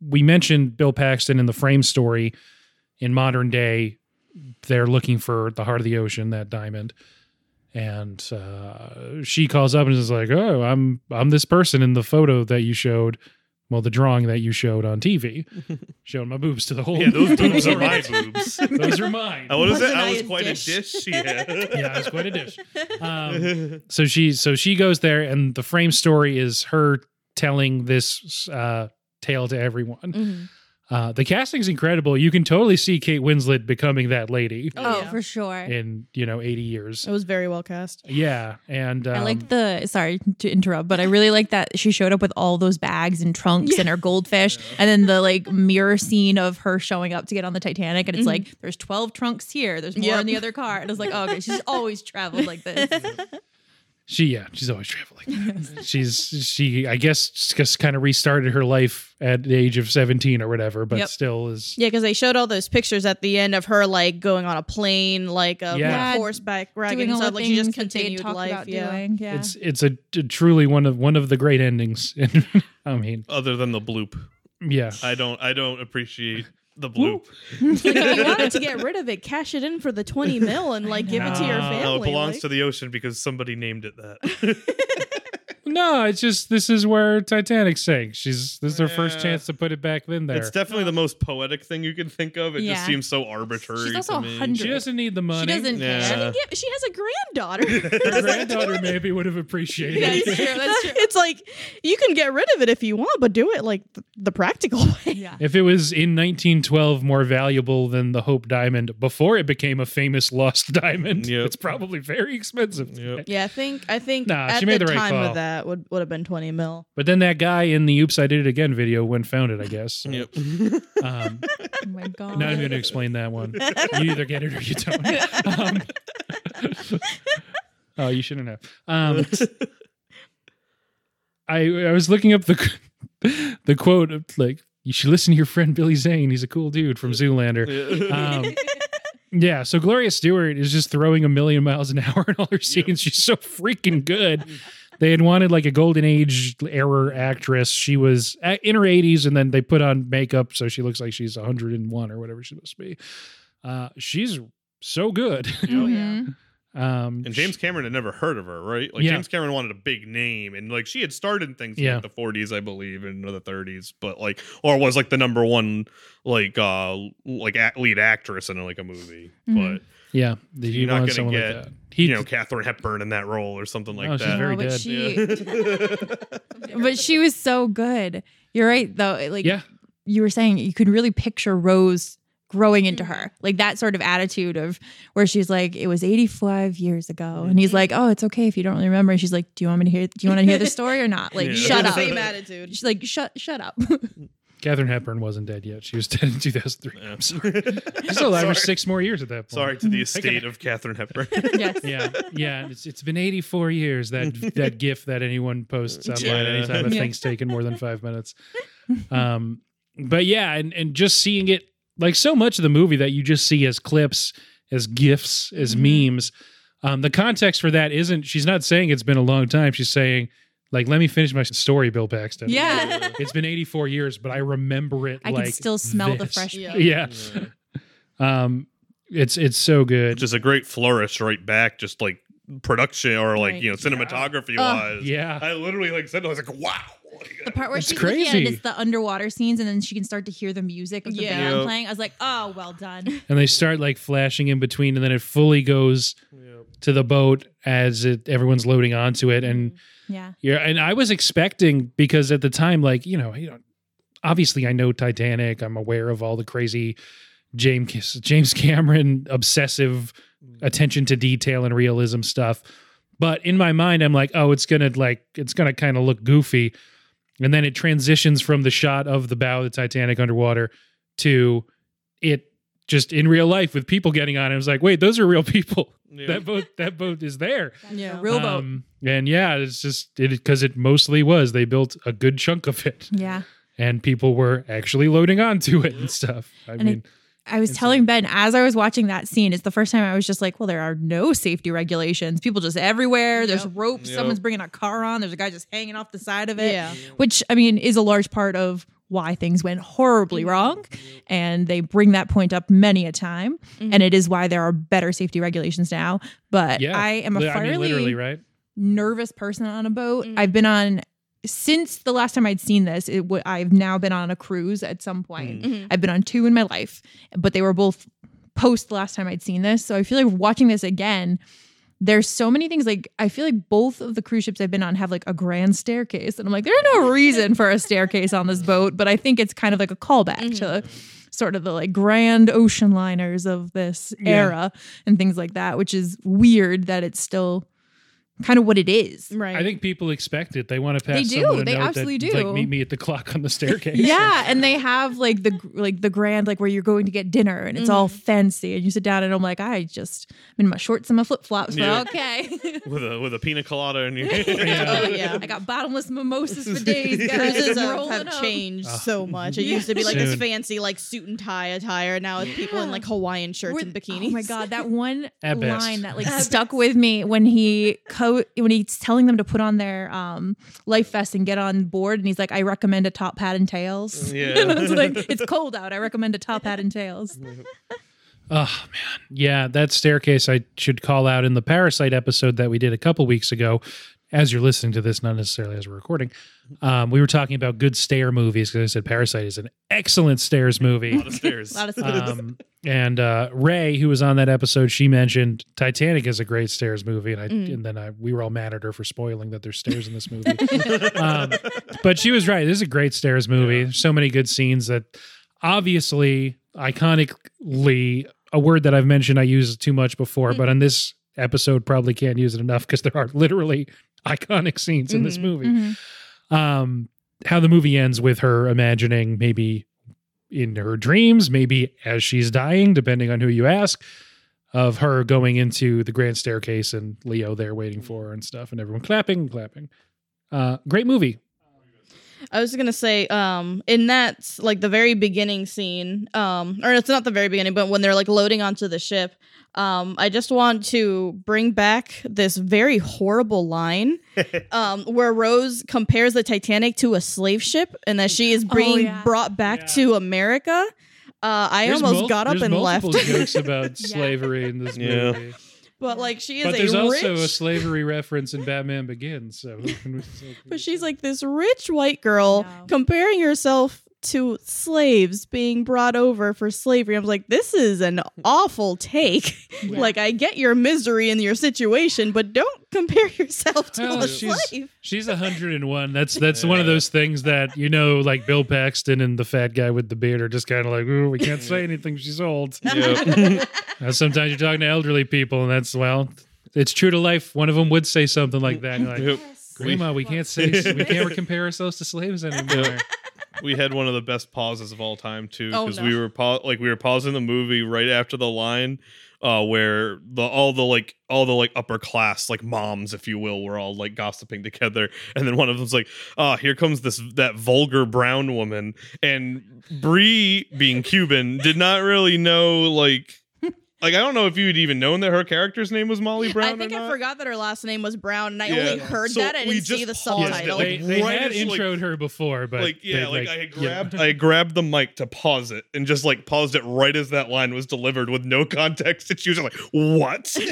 we mentioned Bill Paxton in the frame story. In modern day, they're looking for the heart of the ocean, that diamond. And uh, she calls up and is like, "Oh, I'm I'm this person in the photo that you showed, well, the drawing that you showed on TV, showing my boobs to the whole. Yeah, those boobs are my boobs. those are mine. Oh, what is it? Wasn't I I was a quite dish? a dish. Yeah. yeah, I was quite a dish. Um, so she so she goes there, and the frame story is her telling this uh, tale to everyone. Mhm. Uh, the casting's incredible. You can totally see Kate Winslet becoming that lady Oh, Oh, yeah. for sure. in you know eighty years. It was very well cast. Yeah, and um, I like the sorry to interrupt, but I really like that she showed up with all those bags and trunks and her goldfish, and then the like mirror scene of her showing up to get on the Titanic, and it's Mhm. like there's twelve trunks here, there's more Yep. in the other car, and I was like, oh, okay, she's always traveled like this. she yeah she's always traveling. she's she I guess just kind of restarted her life at the age of seventeen or whatever, but Yep. still is Yeah, because they showed all those pictures at the end of her like going on a plane, like um, a Yeah. horseback riding Doing and stuff. Like she just things that they'd continued talked life. about Yeah. doing. Yeah, it's it's a, a truly one of one of the great endings. I mean, Other than the bloop, yeah. I don't. I don't appreciate the bloop. if you wanted to get rid of it, cash it in for the twenty mil and like give it to your family. No, it belongs like- to the ocean because somebody named it that. No, it's just this is where Titanic sank. She's this is her first Yeah. chance to put it back in there. It's definitely the most poetic thing you can think of. It Yeah. just seems so arbitrary. She's also to me. 100. she doesn't need the money. she doesn't Yeah. She, care. didn't get- she has a granddaughter. Her granddaughter maybe would have appreciated That's it. true. That's true. it's like you can get rid of it if you want, but do it like th- the practical way. Yeah. If it was in 1912 more valuable than the Hope Diamond before it became a famous lost diamond, Yep. it's probably very expensive. Yep. Yeah, I think I think Nah, at she made the, the right time call. of that would would have been twenty mil. But then that guy in the "Oops, I Did It Again" video went found it. I guess. Yep. Um, Oh my god. not even going to explain that one. You either get it or you don't. Um, oh, you shouldn't have. Um, I I was looking up the the quote of, like you should listen to your friend Billy Zane. He's a cool dude from Zoolander. Um, yeah, so Gloria Stuart is just throwing a million miles an hour in all her scenes. She's so freaking good. They had wanted like a golden age era actress. She was a- in her 80s, and then they put on makeup so she looks like she's 101 or whatever she must be. Uh, she's so good. Oh, yeah. um, And James Cameron had never heard of her, right? Like Yeah. James Cameron wanted a big name, and like she had started things in like, the 40s, I believe, and the 30s, but like, or was like the number one like uh like a- lead actress in like a movie, Mhm. but yeah, the- you You're not gonna get, like that. He, you know, Katharine Hepburn in that role or something like Oh, she's that. very oh, but dead. she Yeah. but she was so good. You're right though. Like yeah, you were saying, you could really picture Rose growing into mm-hmm. her. Like that sort of attitude of where she's like, it was 85 years ago. And he's mm-hmm. like, oh, it's okay if you don't really remember. And she's like, do you want me to hear, do you want to hear the story or not? Like, Yeah. shut up. Same attitude. She's like, shut, shut up. Katharine Hepburn wasn't dead yet. She was dead in 2003. Yeah. I'm sorry. She's still alive for six more years at that point. Sorry to the estate of Katharine Hepburn. yes. yeah, yeah. It's it's been 84 years that that GIF that anyone posts online Yeah. anytime a Yeah. thing's taken more than five minutes. Um, but yeah, and and just seeing it like so much of the movie that you just see as clips, as gifs, as Mhm. memes. Um, the context for that isn't. She's not saying it's been a long time. She's saying like, let me finish my story, Bill Paxton. Yeah. It's been 84 years, but I remember it. I like can still smell the this. fresh Yeah. paint. Yeah. Um, it's it's so good. Just a great flourish right back, just like production or like Right. you know cinematography wise. yeah. I literally like said I was like, wow. The part where It's she's looking at it, crazy. it's the underwater scenes, and then she can start to hear the music of the Yeah. band Yep. playing. I was like, oh, well done. and they start like flashing in between, and then it fully goes to the boat as it everyone's loading onto it, and Yeah. yeah, and I was expecting because at the time, like you know, you know, obviously I know Titanic, I'm aware of all the crazy James James Cameron obsessive mm. attention to detail and realism stuff, but in my mind, I'm like, oh, it's gonna like it's gonna kind of look goofy, and then it transitions from the shot of the bow of the Titanic underwater to it just in real life with people getting on it. I was like, wait, those are real people. Yeah. That boat, that boat is there. Yeah. Real boat. Um, and yeah, it's just it because it mostly was. They built a good chunk of it, Yeah. and people were actually loading onto it and stuff. I And mean, I was telling Ben as I was watching that scene, it's the first time I was just like, well, there are no safety regulations. People just everywhere. There's Yep. ropes. Yep. Someone's bringing a car on. There's a guy just hanging off the side of it. Yeah. Which, I mean, is a large part of why things went horribly wrong. And they bring that point up many a time. And it is why there are better safety regulations now. But Yeah. I am a Li- I fairly mean, right? nervous person on a boat. Mm. I've been on since the last time I'd seen this. It w- I've now been on a cruise at some point. Mhm. I've been on two in my life, but they were both post the last time I'd seen this. So I feel like watching this again. There's so many things like I feel like both of the cruise ships I've been on have like a grand staircase, and I'm like, there's no reason for a staircase on this boat, but I think it's kind of like a callback to mm-hmm. sort of the like grand ocean liners of this Yeah. era and things like that, which is weird that it's still kind of what it is. Right. I think people expect it. They want to pass. They do. They absolutely that, do. Like, meet me at the clock on the staircase. Yeah, and they have like the like the grand like where you're going to get dinner and it's all fancy and you sit down and I'm like I just I'm in my shorts and my flip flops Yeah. okay. with a with a pina colada in your Oh, yeah. I got bottomless mimosas for days, guys. Cruises have, up. changed Ah. so much. It used to be like this fancy like suit and tie attire. Now it's people in like Hawaiian shirts With- and bikinis. Oh my god, that one line that like stuck with me when he co- when he's telling them to put on their um, life vest and get on board, and he's like, "I recommend a top hat and tails." Yeah. and I was like, "It's cold out. I recommend a top hat and tails." Oh man, yeah, that staircase I should call out in the Parasite episode that we did a couple weeks ago. As you're listening to this, not necessarily as we're recording, um, we were talking about good stair movies because I said Parasite is an excellent stairs a movie. lot of stairs. A lot of stuff. um, and uh, Ray, who was on that episode, she mentioned Titanic is a great stairs movie, and I Mm. and then I, we were all mad at her for spoiling that there's stairs in this movie. um, but she was right. This is a great stairs movie. Yeah. So many good scenes that obviously iconically a word that I've mentioned I use too much before, but on this episode probably can't use it enough because there are literally iconic scenes in this Mhm. movie Mhm. um how the movie ends with her imagining maybe in her dreams maybe as she's dying depending on who you ask of her going into the grand staircase and leo there waiting for her and stuff and everyone clapping and clapping uh great movie I was gonna say, um, in that like the very beginning scene, um, or it's not the very beginning, but when they're like loading onto the ship, um, I just want to bring back this very horrible line, um, where Rose compares the Titanic to a slave ship, and that she is being yeah. brought back Yeah. to America. Uh, I There's almost mul- got up and left. There's multiple jokes about slavery in this Yeah. movie but like she is but a there's rich, also a slavery reference in batman begins so who can we- But she's like this rich white girl No. comparing herself to slaves being brought over for slavery. I'm like, this is an awful take. Yeah. like, I get your misery and your situation, but don't compare yourself to Well, a she's slave. she's 101. That's that's one of those things that you know, like Bill Paxton and the fat guy with the beard are just kind of like, "Ooh, we can't say anything. She's old." Yep. Sometimes you're talking to elderly people, and that's well, it's true to life. One of them would say something like that. You're like, Yep. Grandma, we can't say we can't compare ourselves to slaves anymore. we had one of the best pauses of all time too Oh, because no. we were pa- like we were pausing the movie right after the line uh where the all the like all the like upper class like moms if you will were all like gossiping together and then one of them's like ah here comes this that vulgar brown woman and Brie being Cuban did not really know like like I don't know if you'd even known that her character's name was Molly Brown I think or I forgot that her last name was Brown, and I Yeah. only heard So that. I didn't see the paused it, subtitle. They, they Right had as, like- introed her before, but like yeah, they, like, I had yeah. grabbed I grabbed the mic to pause it and just like paused it right as that line was delivered with no context. And she was like, "What?"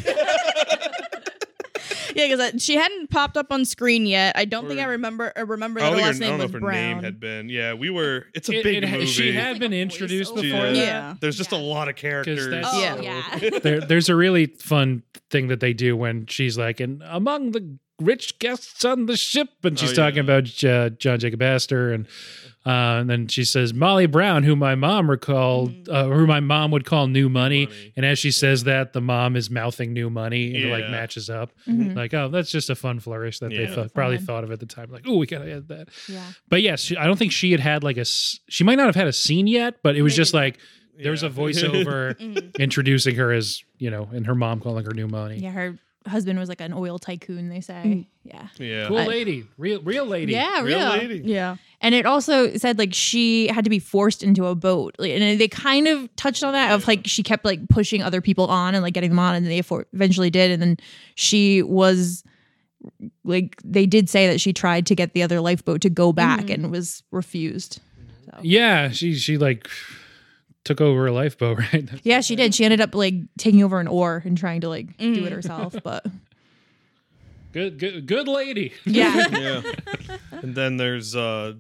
yeah, because she hadn't popped up on screen yet. I don't think I uh, remember. I remember that don't, her last her, I name don't know was if her Brown. name had been. Yeah, we were. It's a It- big it movie. She had Like been a introduced before. Yeah. Yeah. There's just a lot of characters. Oh so- yeah. there, there's a really fun thing that they do when she's like, and among the rich guests on the ship, and she's Oh, talking about uh, John Jacob Astor, and uh, and then she says Molly Brown, who my mom recalled, uh, who my mom would call New Money, Money. and as she says that, the mom is mouthing New Money, and it like matches up. Mhm. Like, oh, that's just a fun flourish that they thought, probably Fun. thought of at the time. Like, oh, we gotta add that. Yeah. But yes, she, I don't think she had had like a, She might not have had a scene yet, but it was just like there was a voiceover Mhm. introducing her as you know, and her mom calling her New Money. Yeah, her husband was like an oil tycoon. They say, Mm. yeah, Yeah. Cool I- lady, real real lady. yeah, Real real. lady. Yeah. And it also said like she had to be forced into a boat, Like, and they kind of touched on that of like she kept like pushing other people on and like getting them on, and they for- eventually did. And then she was like, they did say that she tried to get the other lifeboat to go back Mhm. and was refused. So. Yeah, she she like took over a lifeboat, right? That's- Yeah, she did. She ended up like taking over an oar and trying to like do Mhm. it herself, but Good good good lady. yeah. yeah. And then there's uh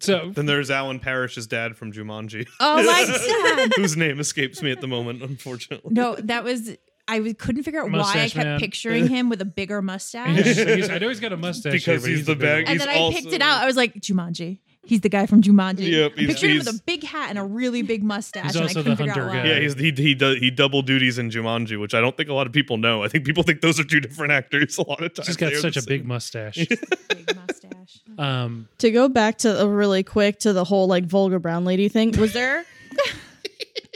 So then there's Alan Parrish's dad from Jumanji. Oh my god. Whose name escapes me at the moment, unfortunately. No, that was I couldn't figure out why I kept man. picturing him with a bigger mustache. he's- he's- I know he's got a mustache Because here, but he's the a big bag- and then I picked also- it out. I was like, Jumanji. He's the guy from Jumanji. Yep, I he's- pictured him with a big hat and a really big mustache. He's and also I the couldn't figure out hunter why. guy. Yeah, he's, he he does he double duties in Jumanji, which I don't think a lot of people know. I think people think those are two different actors. A lot of times, He's got they are such the a big same. mustache. Big mustache. Um, To go back to uh, really quick to the whole like vulgar brown lady thing, was there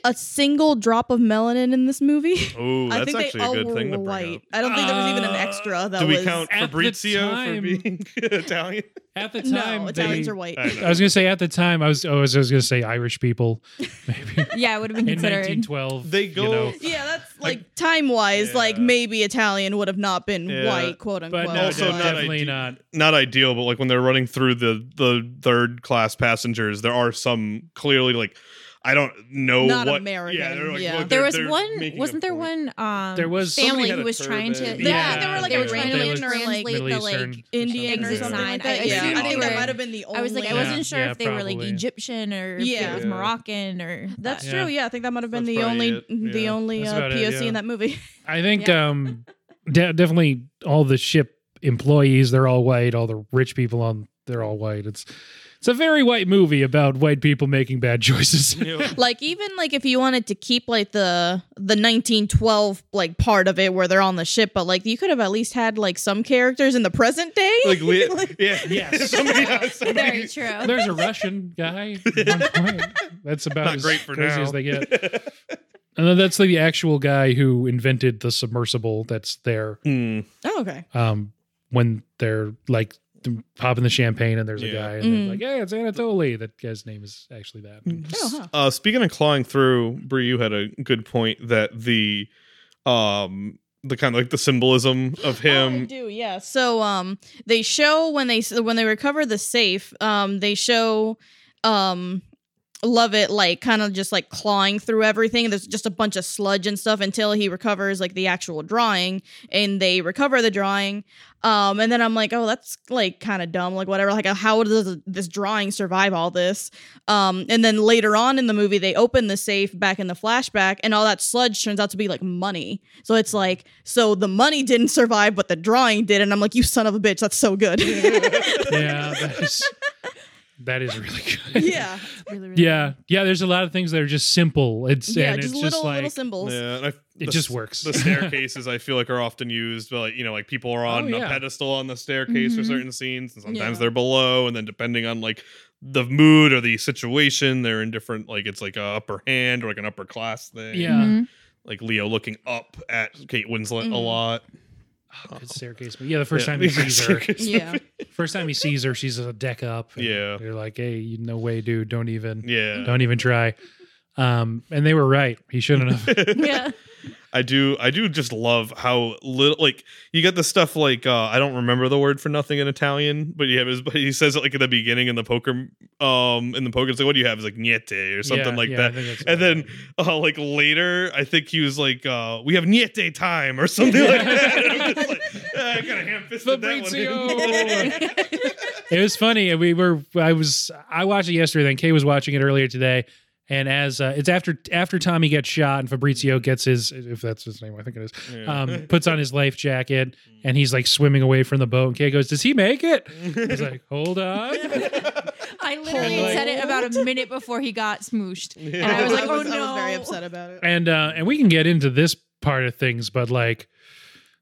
a single drop of melanin in this movie? Oh, I that's think they actually a all good were thing to bring white. up. I don't think there was even an Uh, extra that Do we was. count At the Fabrizio for time- being Italian? at the time, No, they- Italians are white. I know. I was gonna say at the time, I was, oh, I was, I was gonna say Irish people, maybe Yeah, it would have been considered. in considered. 1912. They you go- know. Yeah, that's like time wise, like Yeah. maybe Italian would have not been Yeah. white, quote but unquote. no, Also no, not definitely ide- not. Not ideal, but like when they're running through the the third class passengers, there are some clearly like I don't know Not what. American, Yeah, like, yeah. look, there was one. Wasn't there point. one? Um, There was- family who a was trying to. Yeah, Yeah, they were like they a were trying to like translate the like. Eastern Indian or Exit something sign. like I- that. I yeah, I they think that were- might have been the only. I was like, I wasn't sure yeah, if they were like. Egyptian or if Yeah. it was Yeah. Moroccan or. That's Yeah. true. Yeah, I think that might have been the only the only That's uh, about it, POC in that movie. I think um, definitely all the ship employees they're all white. All the rich people on they're all white. It's it's a very white movie about white people making bad choices. like even like if you wanted to keep like the the 1912 like part of it where they're on the ship, but like you could have at least had like some characters in the present day. like, we, yeah, Yes. somebody, somebody, Very true. There's a Russian guy. at one point. That's about Not as great for crazy now. as they get. And then that's the actual guy who invented the submersible that's there. Hmm. oh, okay. Um, when they're like popping the champagne and there's a Yeah. guy and Mm. they're like, yeah, it's Anatoly." That guy's name is actually that. Oh, huh. Uh, speaking of clawing through, Brie, you had a good point that the um the kind of like the symbolism of Oh, I him. do, yeah. So um they show when they when they recover the safe, um they show um love it like kind of just like clawing through everything. There's just a bunch of sludge and stuff until he recovers like the actual drawing and they recover the drawing. Um and then i'm like oh that's like kind of dumb like whatever. Like how does this drawing survive all this? Um and then later on in the movie they open the safe back in the flashback and all that sludge turns out to be like money. So it's like so the money didn't survive but the drawing did and i'm like you son of a bitch that's so good. Yeah, that is that is really good. yeah Really, really Yeah, yeah. There's a lot of things that are just simple. It's yeah and just it's little just like little symbols Yeah, and I, It the just works. The staircases I feel like are often used, but like you know, like people are on Oh, a pedestal on the staircase for Mhm. certain scenes, and sometimes Mm-hmm. Yeah. they're below, and then depending on like the mood or the situation, they're in different. Like it's like a upper hand or like an upper class thing. Yeah. Mhm. like Leo looking up at Kate Winslet a Mhm. lot. Oh, good staircase. But yeah, the first Yeah. time he sees her, yeah first time he sees her, she's a deck up. Yeah. you're like, hey, you no way, dude. Don't even, yeah. don't even try. Um, and they were right. He shouldn't have. Yeah. I do I do just love how little like you get the stuff like uh I don't remember the word for nothing in Italian, but you have his but he says it like at the beginning in the poker um in the poker it's like what do you have? It's like niente or something Yeah, like yeah, that. And then uh like later I think he was like uh we have niente time or something like that. And I'm just like, "Ah, I kind of ham fisted that one. it was funny. and We were. I was. I watched it yesterday. Then Kay was watching it earlier today. And as uh, it's after after Tommy gets shot and Fabrizio gets his if that's his name I think it is Yeah. um, puts on his life jacket and he's like swimming away from the boat and Kay goes does he make it he's like hold on I literally Like- said it about a minute before he got smooshed, and I was like, I "Oh was, no!" I was very upset about it. and uh, and we can get into this part of things but like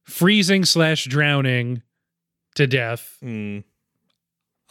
freezing slash drowning to death Mm.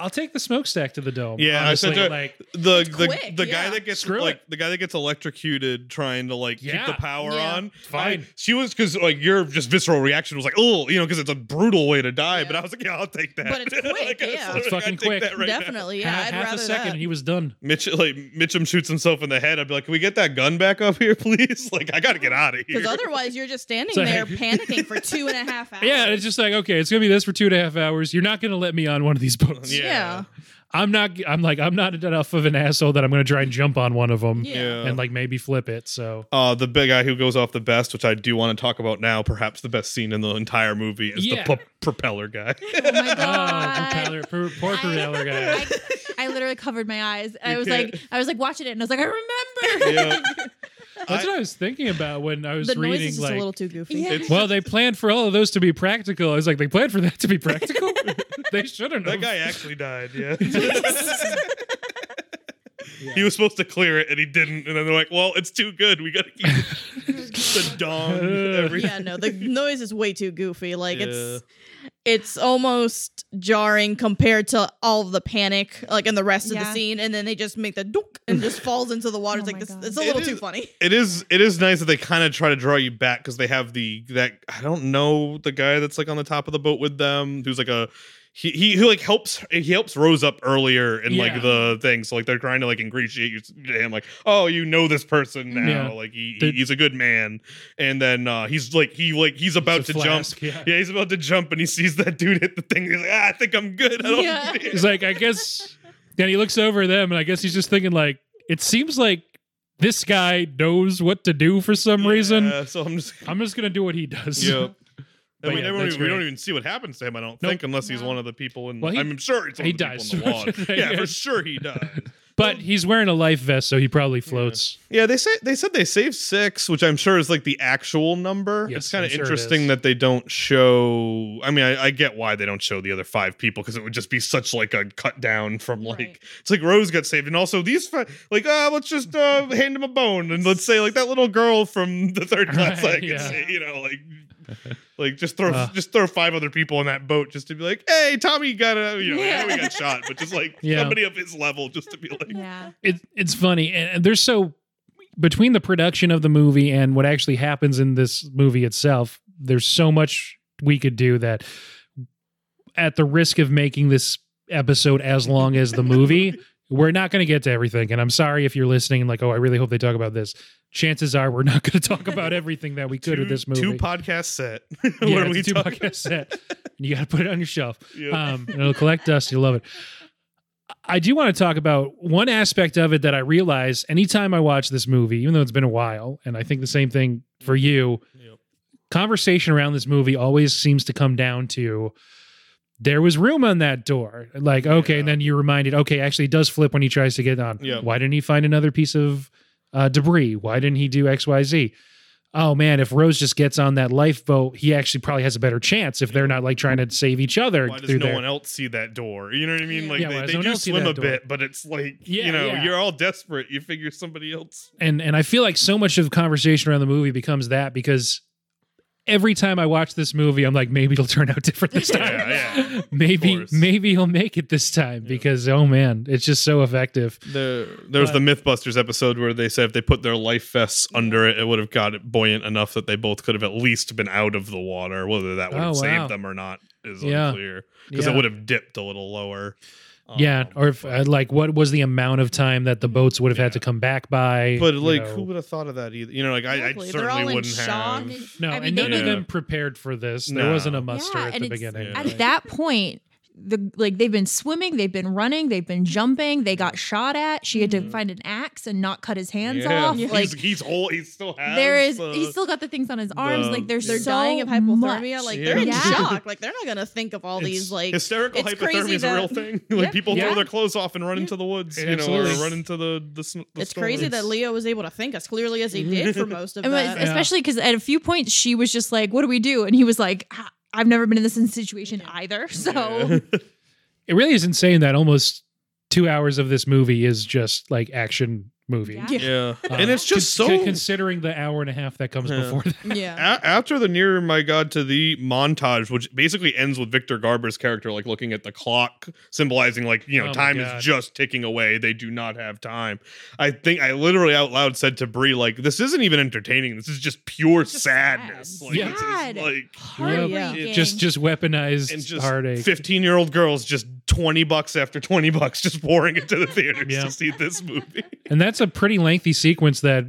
I'll take the smokestack to the dome. Yeah, I said to- like the the, quick, the yeah. guy that gets Screw like it. the guy that gets electrocuted trying to like keep the power Yeah. on. Fine. I- she was because like your just visceral reaction was like, oh, you know, because it's a brutal way to die. Yeah. But I was like, yeah, I'll take that. But it's quick, I was yeah. It's fucking quick. that right now. Definitely, yeah. half, I'd half rather a second, that. and he was done. Mitch like Mitchum shoots himself in the head. I'd be like, can we get that gun back up here, please? Like, I got to get out of here. Because otherwise, you're just standing So- there panicking for two and a half hours. Yeah, it's just like okay, it's gonna be this for two and a half hours. You're not gonna let me on one of these boats. Yeah. Yeah. I'm not. I'm like I'm not enough of an asshole that I'm gonna try and jump on one of them Yeah. and like maybe flip it. So Uh, the big guy who goes off the best, which I do want to talk about now, perhaps the best scene in the entire movie, is Yeah. the p- propeller guy. Oh my oh, god. propeller, poor, poor propeller guy. I, I literally covered my eyes. I You was can't- like, I was like watching it, and I was like, I remember. yeah. That's what I was thinking about when I was The noise reading. is just like, a little too goofy. Yeah. Well, they planned for all of those to be practical. I was like, they planned for that to be practical. they shouldn't. That have. guy actually died. Yeah. He was supposed to clear it and he didn't, and then they're like, "Well, it's too good. We got to keep it. the dong." Every- yeah, no, the noise is way too goofy. Like Yeah. it's it's almost jarring compared to all of the panic, like in the rest of the scene, and then they just make the dunk and just falls into the water. Oh it's like this. God. It's a It little is- too funny. It is. It is nice that they kind of try to draw you back because they have the that I don't know the guy that's like on the top of the boat with them who's like a. He, he who like helps he helps Rose up earlier in Yeah. like the thing so like they're trying to like ingratiate you to him like oh you know this person now Yeah. like he, The- he's a good man and then uh he's like he like he's about to flask, jump yeah. yeah he's about to jump and he sees that dude hit the thing he's like ah, I think I'm good I don't Yeah. He's like, I guess. Then he looks over at them, and I guess he's just thinking, like, it seems like this guy knows what to do for some reason. Yeah, so I'm just I'm just gonna do what he does. Yep. But I mean, yeah, everyone- we don't even see what happens to him. I don't Nope. think, unless he's No. one of the people in. Well, he- I'm sure it's one he of the dies. people in the water. yeah, Yeah. for sure he dies. But he's wearing a life vest, so he probably floats. Yeah, they say they said they saved six, which I'm sure is like the actual number. Yes, it's kind of sure interesting that they don't show. I mean, I, I get why they don't show the other five people because it would just be such like a cut down from like Right. it's like Rose got saved, and also these fi- like uh let's just uh hand him a bone, and let's say like that little girl from the third class, Right, like yeah. you know like. Like just throw Uh. just throw five other people in that boat just to be like, hey, Tommy got a you know, Yeah. yeah. we got shot, but just like Yeah. somebody of his level just to be like, Yeah. It, it's funny, and and there's so between the production of the movie and what actually happens in this movie itself. There's so much we could do that, at the risk of making this episode as long as the movie, we're not going to get to everything. And I'm sorry if you're listening and like, oh, I really hope they talk about this. Chances are we're not going to talk about everything that we could two, with this movie. two podcast set. yeah, we two talk- podcast set. You got to put it on your shelf. Yep. Um, and it'll collect dust. You'll love it. I do want to talk about one aspect of it that I realize anytime I watch this movie, even though it's been a while, and I think the same thing for you, Yep. conversation around this movie always seems to come down to there was room on that door. Like, okay, and then you're reminded, okay, actually it does flip when he tries to get on. Yep. Why didn't he find another piece of uh, debris? Why didn't he do XYZ? Oh man, if Rose just gets on that lifeboat, he actually probably has a better chance if they're not like trying to save each other Why does no there. one else see that door? You know what I mean? Yeah. Like Yeah, they, they do swim a door? bit, but it's like Yeah, you know, yeah. you're all desperate. You figure somebody else. and and I feel like so much of conversation around the movie becomes that because every time I watch this movie, I'm like, maybe it'll turn out different this time. Yeah, yeah. maybe maybe he'll make it this time Yeah. because oh man, it's just so effective. The, there was But- the MythBusters episode where they said if they put their life vests under it, it would have got it buoyant enough that they both could have at least been out of the water. Whether that would oh, have Oh, saved wow. them or not is Yeah. unclear because Yeah. it would have dipped a little lower. Yeah, Um, or if uh, like what was the amount of time that the boats would have had to come back by? But you like, know? who would have thought of that either? You know, like I, I Exactly. They're all certainly in wouldn't shock. have. no, I and mean, none they- of them prepared for this. There No. wasn't a muster Yeah, at and the it's- beginning. Yeah. At that point, the like they've been swimming, they've been running, they've been jumping. They got shot at. She had to find an axe and not cut his hands Yeah. off. He's, Like he's whole. He still has. there is, uh, he's still got the things on his arms. the- like there's They're so dying of hypothermia. much. Like Yeah. they're in Yeah. shock. Like they're not gonna think of all It's these like hysterical it's hypothermia crazy is a real that- thing. Yeah. like people Yeah. throw their clothes off and run into the woods, you know, or run into the the. the it's storm. crazy that Leo was able to think as clearly as he did for most of And that. especially because at a few points she was just like, "What do we do?" And he was like, "Ah, "I've never been in this situation either." So it really is insane that almost two hours of this movie is just like action movie. Yeah. Yeah, Uh, and it's just con- so. con- considering the hour and a half that comes Yeah. before that. Yeah. A- after the nearer my god to thee montage which basically ends with victor garber's character like looking at the clock symbolizing like you know Oh time is just ticking away they do not have time i think i literally out loud said to brie like this isn't even entertaining this is just pure Just sadness sad. like, Yeah. this is, Sad. like Heartbreaking. Just just weaponized and just heartache. 15 year old girls just 20 bucks after 20 bucks just pouring into the theaters Yeah. to see this movie And that's a pretty lengthy sequence that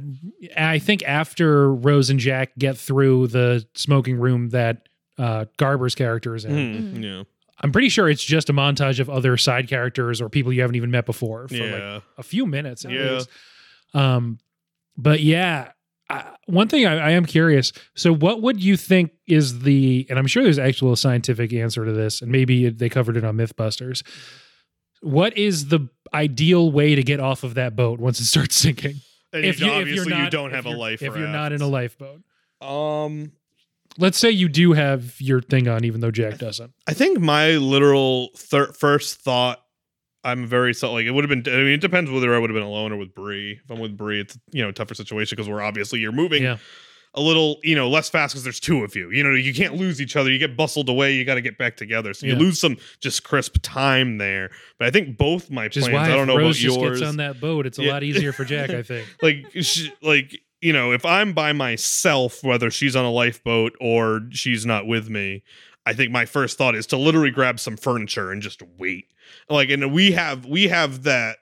I think after Rose and Jack get through the smoking room that uh, Garber's character is in, Mhm, yeah I'm pretty sure it's just a montage of other side characters or people you haven't even met before for like a few minutes. At Yeah. least. Um, but yeah, I, one thing I, I am curious. So, what would you think is the? And I'm sure there's actual scientific answer to this, and maybe they covered it on MythBusters. What is the ideal way to get off of that boat once it starts sinking? and if you, if obviously you're not, you don't have a life if you're not in a lifeboat. um Let's say you do have your thing on, even though Jack doesn't. I think my literal thir- first thought, I'm very so like it would have been. I mean, it depends whether I would have been alone or with Brie. If I'm with Brie, it's you know a tougher situation because we're obviously you're moving Yeah, a little you know less fast because there's two of you. You know you can't lose each other. You get bustled away. You got to get back together. So you lose some just crisp time there. But I think both my which plans. I don't know Rose about just yours. gets on that boat, it's a Yeah. lot easier for Jack. I think. like sh- like you know if i'm by myself whether she's on a lifeboat or she's not with me i think my first thought is to literally grab some furniture and just wait like and we have we have that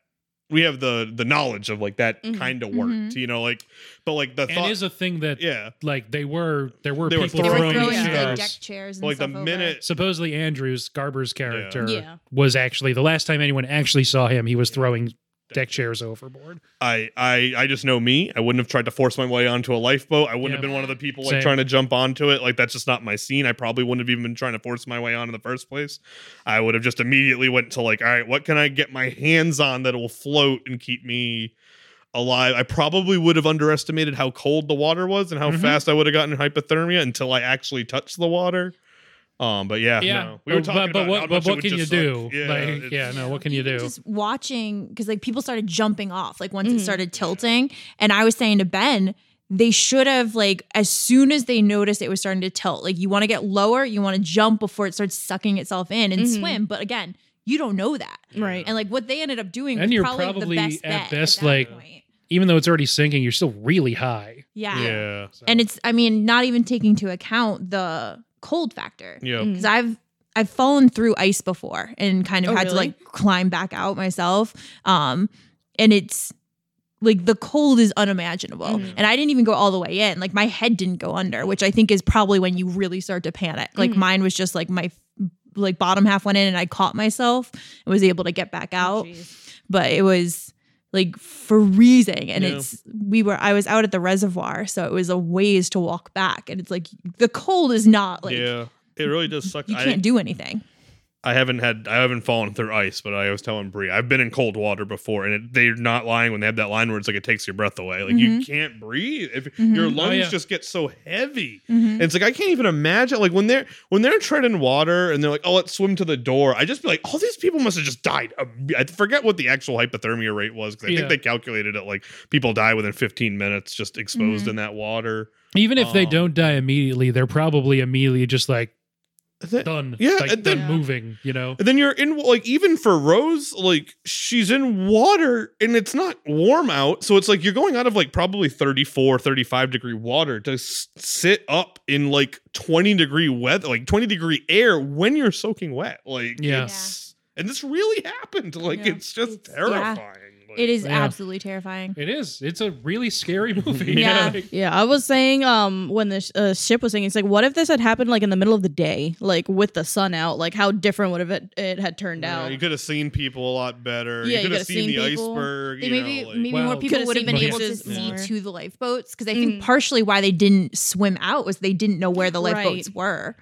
we have the the knowledge of like that Mhm. kind of worked Mhm. you know like but like the and thought is a thing that yeah like they were there were They were people were Throwing throwing chairs. the deck chairs and like the stuff over. minute Supposedly Andrews Garber's character Yeah. was actually the last time anyone actually saw him, he was throwing deck chairs overboard. I, I I just know me. I wouldn't have tried to force my way onto a lifeboat. I wouldn't Yeah. have been one of the people like Same. trying to jump onto it. Like that's just not my scene. I probably wouldn't have even been trying to force my way on in the first place. I would have just immediately went to like, all right, what can I get my hands on that will float and keep me alive? I probably would have underestimated how cold the water was and how Mhm. fast I would have gotten hypothermia until I actually touched the water. Um, but yeah, Yeah, no. we were but, talking but, but about what, but what can you do? suck. Yeah, like, yeah, no, what can you Even do? Just watching because like people started jumping off like once Mhm. it started tilting, and I was saying to Ben, they should have like as soon as they noticed it was starting to tilt, like you want to get lower, you want to jump before it starts sucking itself in and Mhm. swim. But again, you don't know that, Right. and like what they ended up doing And was you're probably, probably the best at bet best, that like- point. Even though it's already sinking, you're still really high. yeah. yeah, So- and it's I mean not even taking into account the cold factor. yeah. Mm. because I've I've fallen through ice before and kind of Oh, had to like climb back out myself. Um, and it's like the cold is unimaginable, Mhm. and I didn't even go all the way in. Like my head didn't go under, which I think is probably when you really start to panic. Like Mhm. mine was just like my like bottom half went in, and I caught myself and was able to get back out. Oh, but it was like freezing and Yeah. it's we were I was out at the reservoir so it was a ways to walk back and it's like the cold is not like yeah, it really does suck. you I- can't do anything. I haven't had I haven't fallen through ice, but I was telling Brie I've been in cold water before, and it, they're not lying when they have that line where it's like it takes your breath away. Like you can't breathe if Mhm. your Oh, lungs yeah. just get so heavy. Mhm. It's like I can't even imagine like when they're when they're treading water and they're like, oh, let's swim to the door. I just be like, all these people must have just died. I forget what the actual hypothermia rate was because I Yeah. think they calculated it like people die within 15 minutes just exposed Mhm. in that water. Even if they Um, don't die immediately, they're probably immediately just like Th- done. Yeah, like and then- done moving. You know. And then you're in like even for Rose, like she's in water and it's not warm out. So it's like you're going out of like probably 34, 35 degree water to s- sit up in like 20 degree weather, like 20 degree air when you're soaking wet. Like Yeah. it's and this really happened. Like Yeah. it's just It's- yeah. terrifying. Like, It is Yeah. absolutely terrifying. It is. It's a really scary movie. Yeah. Like, Yeah, I was saying um when the sh- uh, ship was sinking, it's like what if this had happened like in the middle of the day, like with the sun out, like how different would have it, it had turned yeah, out? you could have seen people a lot better. Yeah, you you could have could've seen, seen the people. iceberg. You maybe know, like- maybe Well, more people would have been able to beaches see more. to the lifeboats because I think Mhm. partially why they didn't swim out was they didn't know where the Right. lifeboats were.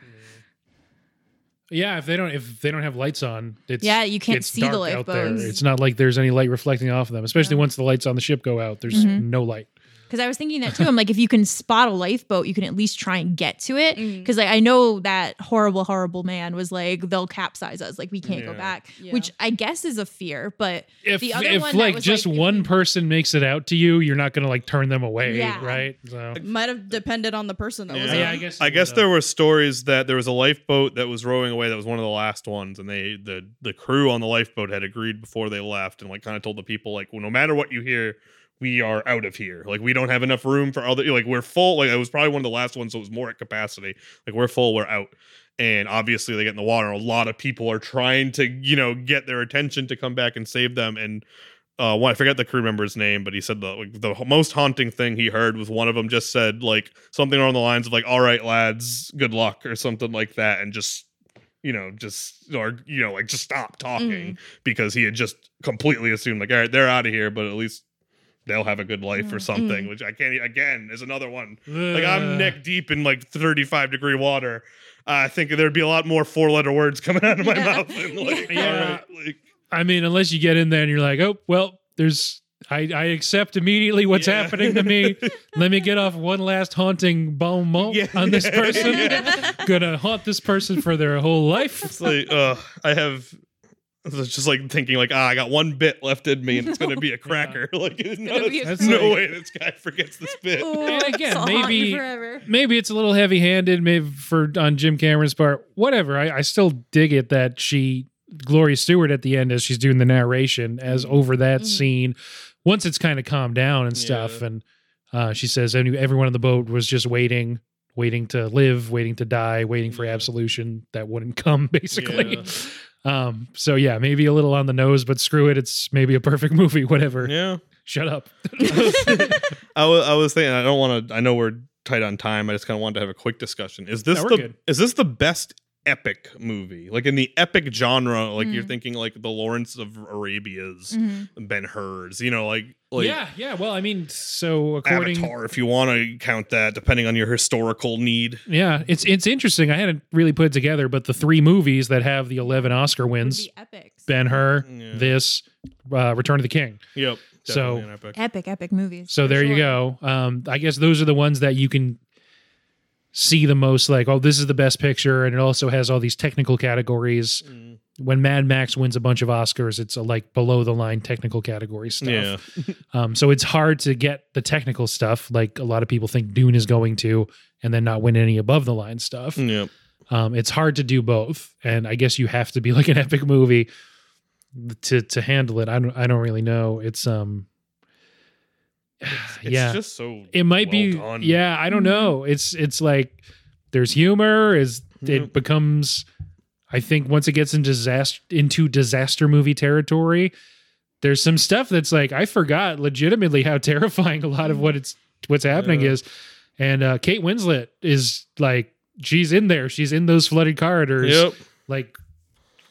Yeah. If they don't, if they don't have lights on, it's Yeah, you can't it's see the out there. lifeboats. It's not like there's any light reflecting off of them. Especially once the lights on the ship go out, there's Mhm. no light. Because I was thinking that too. I'm like, if you can spot a lifeboat, you can at least try and get to it. Mm-hmm. Because like I know that horrible, horrible man was like, they'll capsize us, like we can't go back, Yeah. which I guess is a fear. But if The other if one like just like, one person makes it out to you, you're not gonna like turn them away, Yeah. right? So Might have depended on the person that was Yeah. in yeah, it. I guess. I guess there were stories that there was a lifeboat that was rowing away that was one of the last ones and they the the crew on the lifeboat had agreed before they left and like kind of told the people like well no matter what you hear we are out of here. Like we don't have enough room for other like we're full like it was probably one of the last ones so it was more at capacity. Like we're full we're out. And obviously they get in the water. A lot of people are trying to you know get their attention to come back and save them. And uh, well, I forget the crew member's name, but he said the like, the most haunting thing he heard was one of them just said like something along the lines of like, "All right, lads, good luck" or something like that, and just you know just or you know like just stop talking because he had just completely assumed like, all right, they're out of here, but at least they'll have a good life or Mm. something. Mm. Which I can't again is another one. Like uh, I'm neck deep in like 35 degree water. I think there'd be a lot more four letter words coming out of my Yeah. mouth than like, Yeah. all right, like I mean, unless you get in there and you're like, oh well, there's. I, I accept immediately what's Yeah. happening to me. Let me get off one last haunting bon mot Yeah. on this person. Yeah. Gonna haunt this person for their whole life. It's like, uh, I have. It's just like thinking, like, ah, I got one bit left in me, and it's gonna be a cracker. Like, no, be a That's no way this guy forgets this bit. And again, I'll haunt you maybe- forever. maybe it's a little heavy handed maybe for on Jim Cameron's part. Whatever. I, I still dig it that she Gloria Stuart at the end as she's doing the narration as over that Mhm. scene. Once it's kind of calmed down and stuff, Yeah. and uh, she says any- everyone on the boat was just waiting, waiting to live, waiting to die, waiting for absolution that wouldn't come, basically. Yeah. Um, so yeah, maybe a little on the nose, but screw it. It's maybe a perfect movie. Whatever. Yeah. Shut up. I was, I was thinking. I don't want to. I know we're tight on time. I just kind of wanted to have a quick discussion. Is this No, we're the good. is this the best epic movie? Like in the epic genre, like you're Mm. thinking like the Lawrence of Arabia's, Mhm. Ben Hur's. You know, like like yeah, yeah. Well, I mean, so according Avatar, if you want to count that, depending on your historical need. Yeah, it's it's interesting. I hadn't really put it together, but the three movies that have the eleven Oscar wins. Ben Hur, Yeah. this, uh, Return of the King. Yep. So- epic. epic, epic movies. So for there you go. Um, I guess those are the ones that you can see the most. Like, oh, this is the best picture, and it also has all these technical categories. Mm. When Mad Max wins a bunch of Oscars, it's a, like below the line technical category stuff. Yeah. Um, so it's hard to get the technical stuff, like a lot of people think Dune is going to, and then not win any above the line stuff. Yep. Um, it's hard to do both, and I guess you have to be like an epic movie to to handle it. I don't I don't really know. It's um It's yeah, just so it might well be done. yeah. I don't know. It's it's like there's humor. Is it becomes? I think once it gets into disaster into disaster movie territory, there's some stuff that's like I forgot legitimately how terrifying a lot of what it's what's happening Yeah. is, and uh, Kate Winslet is like she's in there. She's in those flooded corridors Yep. like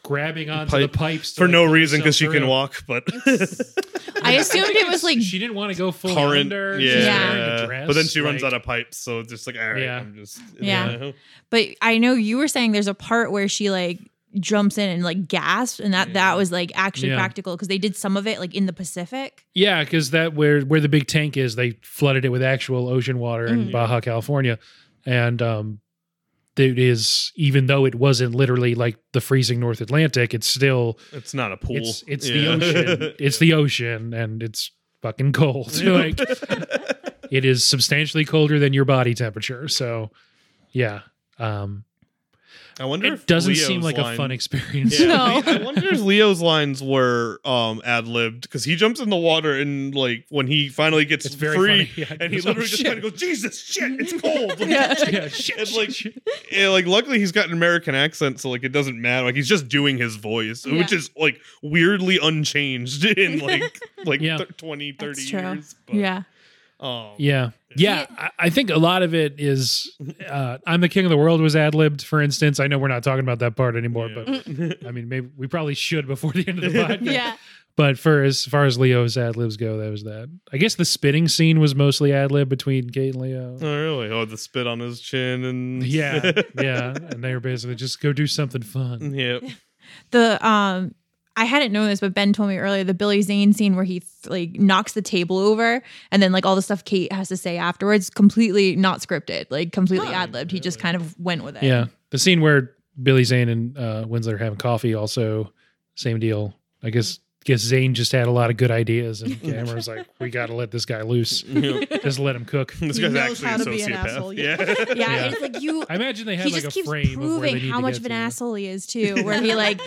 grabbing onto Pipe. the pipes to, For like, no pull reason because she can through. walk, but I assumed it was like she didn't want to go full current. under. Yeah. She's Yeah. wearing a dress, But then she runs like- out of pipes, so it's just like, all right, Yeah. I'm just Yeah. But I know you were saying there's a part where she like jumps in and like gasps, and that Yeah. that was like actually Yeah. practical because they did some of it like in the Pacific. Yeah, because that where where the big tank is, they flooded it with actual ocean water in Mhm. Baja California, and um, it is even though it wasn't literally like the freezing North Atlantic, it's still It's not a pool. it's it's the ocean. It's the ocean, and it's fucking cold. like it is substantially colder than your body temperature. So, yeah. Um, I wonder it if doesn't Leo's seem like a fun experience. Yeah, No. I wonder if Leo's lines were um ad libbed because he jumps in the water and like when he finally gets It's very free. Yeah, and he goes, "Oh, literally just kind of goes, Jesus, shit, it's cold. Like, Yeah. yeah, shit, And, like, shit. yeah, like luckily he's got an American accent, so like it doesn't matter. Like he's just doing his voice, which is like weirdly unchanged in like like Yeah. th- 20, 30 That's true. years. But, Yeah. Um, Yeah. Yeah. I, I think a lot of it is uh, I'm the King of the World was ad libbed, for instance. I know we're not talking about that part anymore, yeah. but I mean, maybe we probably should before the end of the podcast. Yeah. But for as far as Leo's ad libs go, that was that. I guess the spitting scene was mostly ad lib between Kate and Leo. Oh really? Oh, the spit on his chin and Yeah. yeah. And they were basically just go do something fun. yeah. The um I hadn't known this, but Ben told me earlier the Billy Zane scene where he like knocks the table over and then like all the stuff Kate has to say afterwards, completely not scripted, like completely ad libbed. He just kind of went with it. Yeah, the scene where Billy Zane and uh, Winslet are having coffee, also same deal. I guess guess Zane just had a lot of good ideas, and Cameron's like, "We got to let this guy loose. just let him cook." this guy's actually how a to be an sociopath. asshole, yeah. yeah. Yeah, Yeah. it's like you. I imagine they have he like just a keeps frame of where they proving need how to much of an to. asshole he is too. Where he like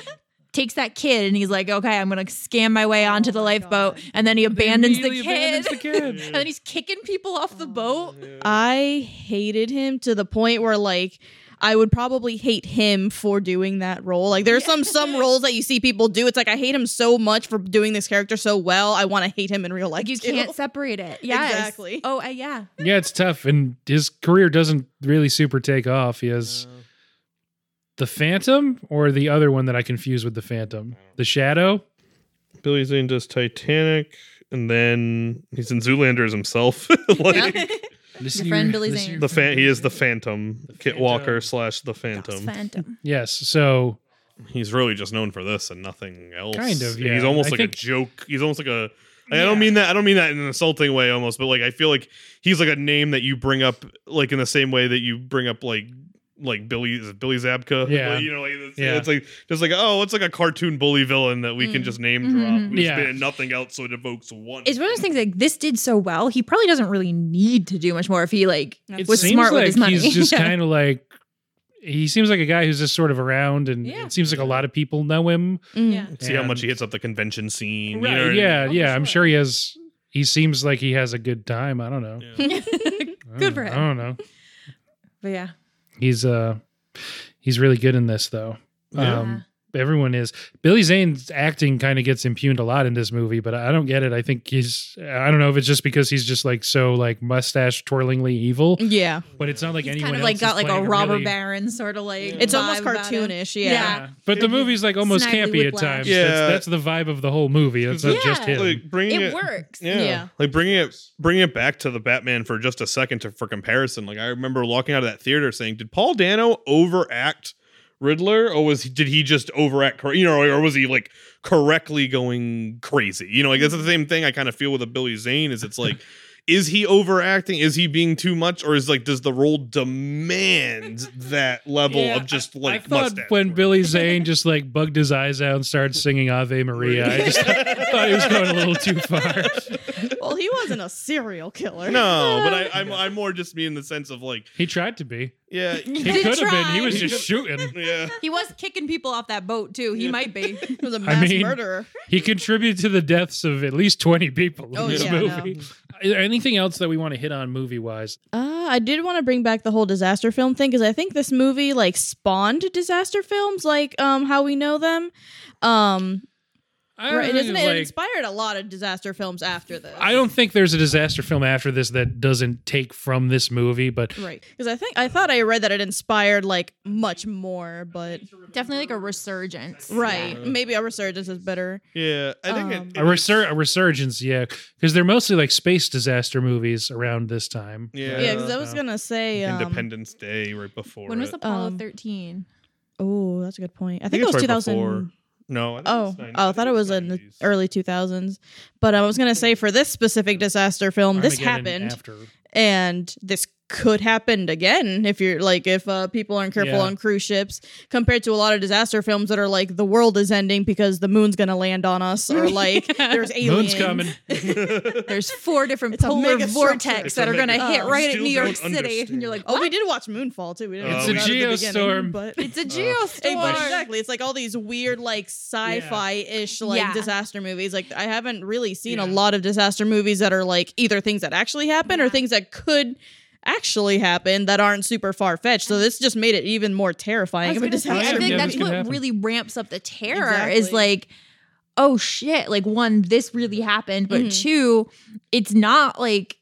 takes that kid and he's like, "Okay, I'm gonna scam my way onto Oh the lifeboat," God. and then he abandons the Immediately abandons kid. the kid. and then he's kicking people off the boat. I hated him to the point where like I would probably hate him for doing that role. Like there's some some roles that you see people do. It's like I hate him so much for doing this character so well. I want to hate him in real life. Like you too. can't separate it. Yes. Exactly. Oh, uh, yeah. Yeah, it's tough, and his career doesn't really super take off. He has the Phantom or the other one that I confuse with the Phantom, the Shadow. Billy Zane does Titanic, and then he's in Zoolander as himself. like Listen Your friend Billy listen Zane. the fan, he is the Phantom. Phantom, The Kit Phantom. Walker slash the Phantom. Phantom. Yes, so He's really just known for this and nothing else. Kind of, yeah. He's almost I like think- a joke. He's almost like a. I Yeah. don't mean that. I don't mean that in an insulting way, almost. But like, I feel like he's like a name that you bring up, like in the same way that you bring up like like Billy is Billy Zabka. Yeah. Like, you know, like it's, Yeah. it's like just like oh, it's like a cartoon bully villain that we can Mm. just name Mhm. drop. Who's Yeah. been nothing else, so it evokes one. It's one of those things like this did so well. He probably doesn't really need to do much more if he like it was seems smart like with his money. he's just Yeah. kind of like he seems like a guy who's just sort of around, and Yeah. it seems like a lot of people know him. Mm. Yeah. See how much he hits up the convention scene. you know what I mean? yeah, Oh, yeah. for I'm sure. sure he has. He seems like he has a good time. I don't know. Yeah. I Good don't- for him. I don't know. But yeah. He's uh, he's really good in this though. Yeah. Um, everyone is. Billy Zane's acting kind of gets impugned a lot in this movie, but I don't get it. I think he's. I don't know if it's just because he's just like so like mustache twirlingly evil, Yeah. but it's not like He's anyone kind of like is got like a robber really- baron sort of like It's vibe almost cartoonish. Yeah. Yeah. But the movie's like almost Snaggly campy at times. Yeah. That's, that's the vibe of the whole movie. It's not just him. like bringing It it, works. Yeah. Yeah. Like bringing it bringing it back to the Batman for just a second to, for comparison. Like I remember walking out of that theater saying, "Did Paul Dano overact Riddler or was he, did he just overact cor- you know or was he like correctly going crazy?" You know, like that's the same thing I kind of feel with a Billy Zane is it's like is he overacting? Is he being too much or is like does the role demand that level Yeah, of just like? I like thought when twirl? Billy Zane just like bugged his eyes out and started singing Ave Maria, I just thought he was going a little too far. Well, he wasn't a serial killer. No, but I, I'm I'm more just mean in the sense of like, He tried to be. yeah, He did could have been. He try. was just shooting. yeah. He was kicking people off that boat too. He might be. He was a mass mean- murderer. He contributed to the deaths of at least 20 people in Oh, this yeah, movie. Is there anything else that we want to hit on movie wise? Uh, I did want to bring back the whole disaster film thing because I think this movie like spawned disaster films, like um how we know them. Um, I right, isn't it? like- it inspired a lot of disaster films after this. I don't think there's a disaster film after this that doesn't take from this movie, but Right, because I think I thought I read that it inspired like much more, but Definitely like a resurgence. right, maybe a resurgence is better. Yeah, I think Um, it, a, resur- a resurgence, yeah, because they're mostly like space disaster movies around this time. Yeah, Yeah, because I was gonna say um, Independence Day right before. When was it. Apollo Um, 13? Oh, that's a good point. I I think, it was it's two before. No. I Oh, oh, I thought it was in the 90s. early 2000s. But I was going to say for this specific disaster film, this Armageddon happened after. and this could happen again if you're like if uh, people aren't careful Yeah. on cruise ships compared to a lot of disaster films that are like the world is ending because the moon's going to land on us or like there's aliens Moon's coming. There's four different It's a polar vortex that are going to mega- hit Oh. right at New York City. understand. And you're like, Oh, we did watch Moonfall too. We didn't It's a that at the geostorm. but It's a Uh, geostorm. Hey, but exactly. It's like all these weird, like sci-fi-ish, like Yeah. disaster movies. Like I haven't really seen Yeah. a lot of disaster movies that are like either things that actually happen or things that could actually happen that aren't super far fetched. So this just made it even more I terrifying a gonna say. I Yeah, think this that's what happen. really ramps up the terror is like, oh shit, like one, this really happened, but Mhm. two, it's not like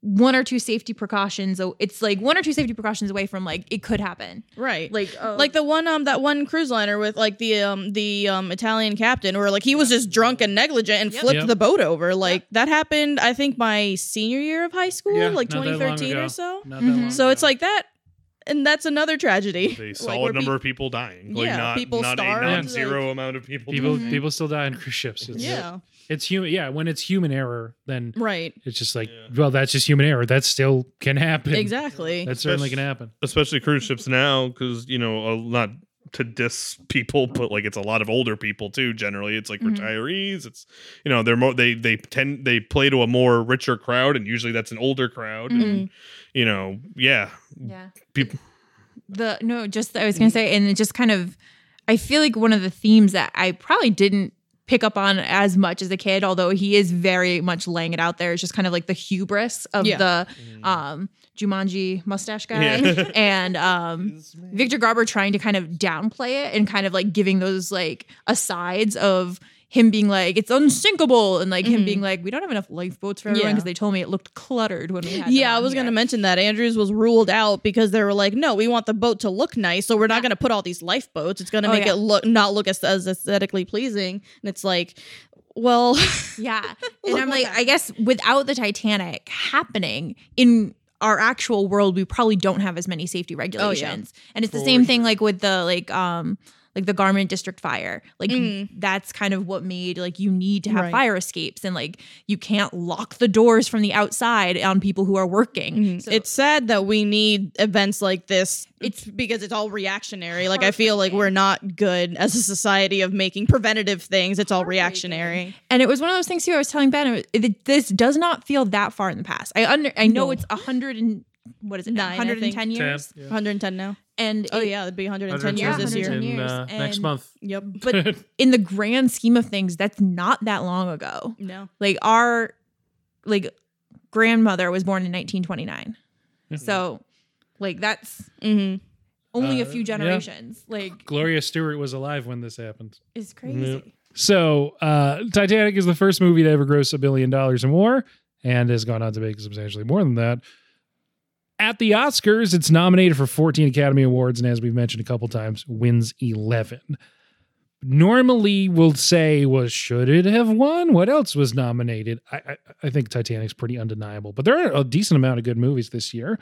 one or two safety precautions. So it's like one or two safety precautions away from like it could happen. right. Like, uh, like the one um that one cruise liner with like the um the um Italian captain where like he was just drunk and negligent and Yep. flipped Yep. the boat over. Like that happened I think my senior year of high school, Yeah, like not that long 2013 or so. Not that Mhm. long So it's like that and that's another tragedy. a solid where number pe- of people dying. Like Yeah, not people not a starved, non-zero like- amount of people. People dying. people still die on cruise ships. It's, yeah, it's human. Yeah, when it's human error, then right. it's just like, Yeah. well, that's just human error. That still can happen. Exactly. That certainly can happen. especially cruise ships now because you know uh, not to diss people but like it's a lot of older people too generally it's like Mhm. retirees it's you know they're more they they tend they play to a more richer crowd and usually that's an older crowd Mm-hmm. and you know yeah Yeah. people The no, just I was gonna say, and it just kind of, I feel like one of the themes that I probably didn't pick up on as much as a kid, although he is very much laying it out there. It's just kind of like the hubris of Yeah. the um Jumanji mustache guy Yeah. and um Victor Garber trying to kind of downplay it and kind of like giving those like asides of him being like it's unsinkable and like him Mhm. being like we don't have enough lifeboats for everyone Yeah. because they told me it looked cluttered when we had Yeah, I was going to mention that Andrews was ruled out because they were like, no, we want the boat to look nice, so we're not going to put all these lifeboats. It's going to Oh, make yeah. it look not look as, as aesthetically pleasing. And it's like, well, Yeah. And I'm like, I guess without the Titanic happening in our actual world, we probably don't have as many safety regulations. And it's the For same thing like with the like um like the garment district fire. Like Mhm. that's kind of what made like you need to have Right. fire escapes and like you can't lock the doors from the outside on people who are working. So- it's sad that we need events like this. It's- It's because it's all reactionary. Like I feel like we're not good as a society of making preventative things. It's all reactionary. And it was one of those things too. I was telling Ben, it, it- this does not feel that far in the past. I under, I know No. it's a hundred and what is it? Nine, I Hundred and ten Ten, years. yeah. 110 now. And Oh it- yeah, it'd be 110 110 years this year. in, years, uh, next month. Yep. but in the grand scheme of things, that's not that long ago. No. Like our like grandmother was born in 1929. So like that's Mm-hmm. only a Uh, few yeah. generations. Like Gloria Stuart was alive when this happened. It's crazy. So, uh, Titanic is the first movie to ever gross a billion dollars or more and has gone on to make substantially more than that. At the Oscars, it's nominated for 14 Academy Awards, and as we've mentioned a couple times, wins 11. Normally, we'll say, was should it have won? What else was nominated? I, I, I think Titanic's pretty undeniable, but there are a decent amount of good movies this year.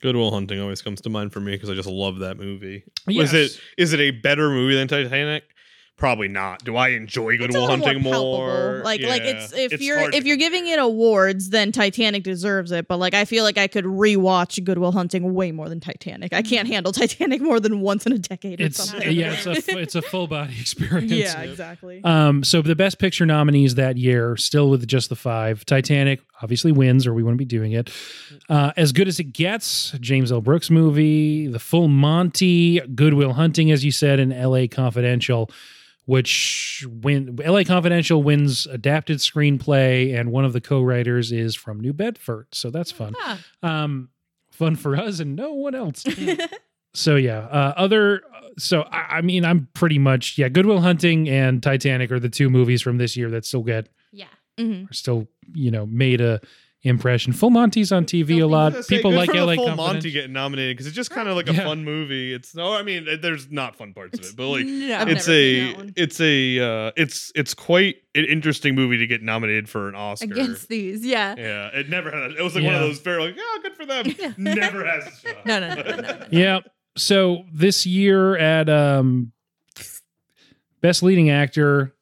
Good Will Hunting always comes to mind for me because I just love that movie. Yes. Was it is it a better movie than Titanic? Probably not. Do I enjoy It's a Good Will Hunting more more? palpable. Like like it's if It's you're if you're giving it awards, then Titanic deserves it. But like I feel like I could rewatch Good Will Hunting way more than Titanic. I can't handle Titanic more than once in a decade. Or It's something. yeah, it's a it's a full body experience. yeah, exactly. Um, so the best picture nominees that year, still with just the five. Titanic obviously wins, or we wouldn't be doing it. Uh, as good as it gets, James L. Brooks movie, The Full Monty, Good Will Hunting, as you said, and L.A. Confidential, which win L.A. Confidential wins adapted screenplay, and one of the co-writers is from New Bedford, so that's fun. Ah, Um, fun for us and no one else. so yeah, uh, other. So I, I mean, I'm pretty much yeah. Good Will Hunting and Titanic are the two movies from this year that still get yeah. Mhm. are still you know made a impression. Full Monty's on TV a lot. say, People like for LA full Confidential. Monty getting nominated because it's just kind of like a Yeah. fun movie. It's no, I mean, there's not fun parts of it, but like No. I've it's never seen that a one. it's a uh, it's it's quite an interesting movie to get nominated for an Oscar. against these. Yeah. yeah, it never had. It was like one of Yeah. those very like, yeah, good for them. never has a shot. No, no, no, no, no. Yeah. So this year at um best leading actor,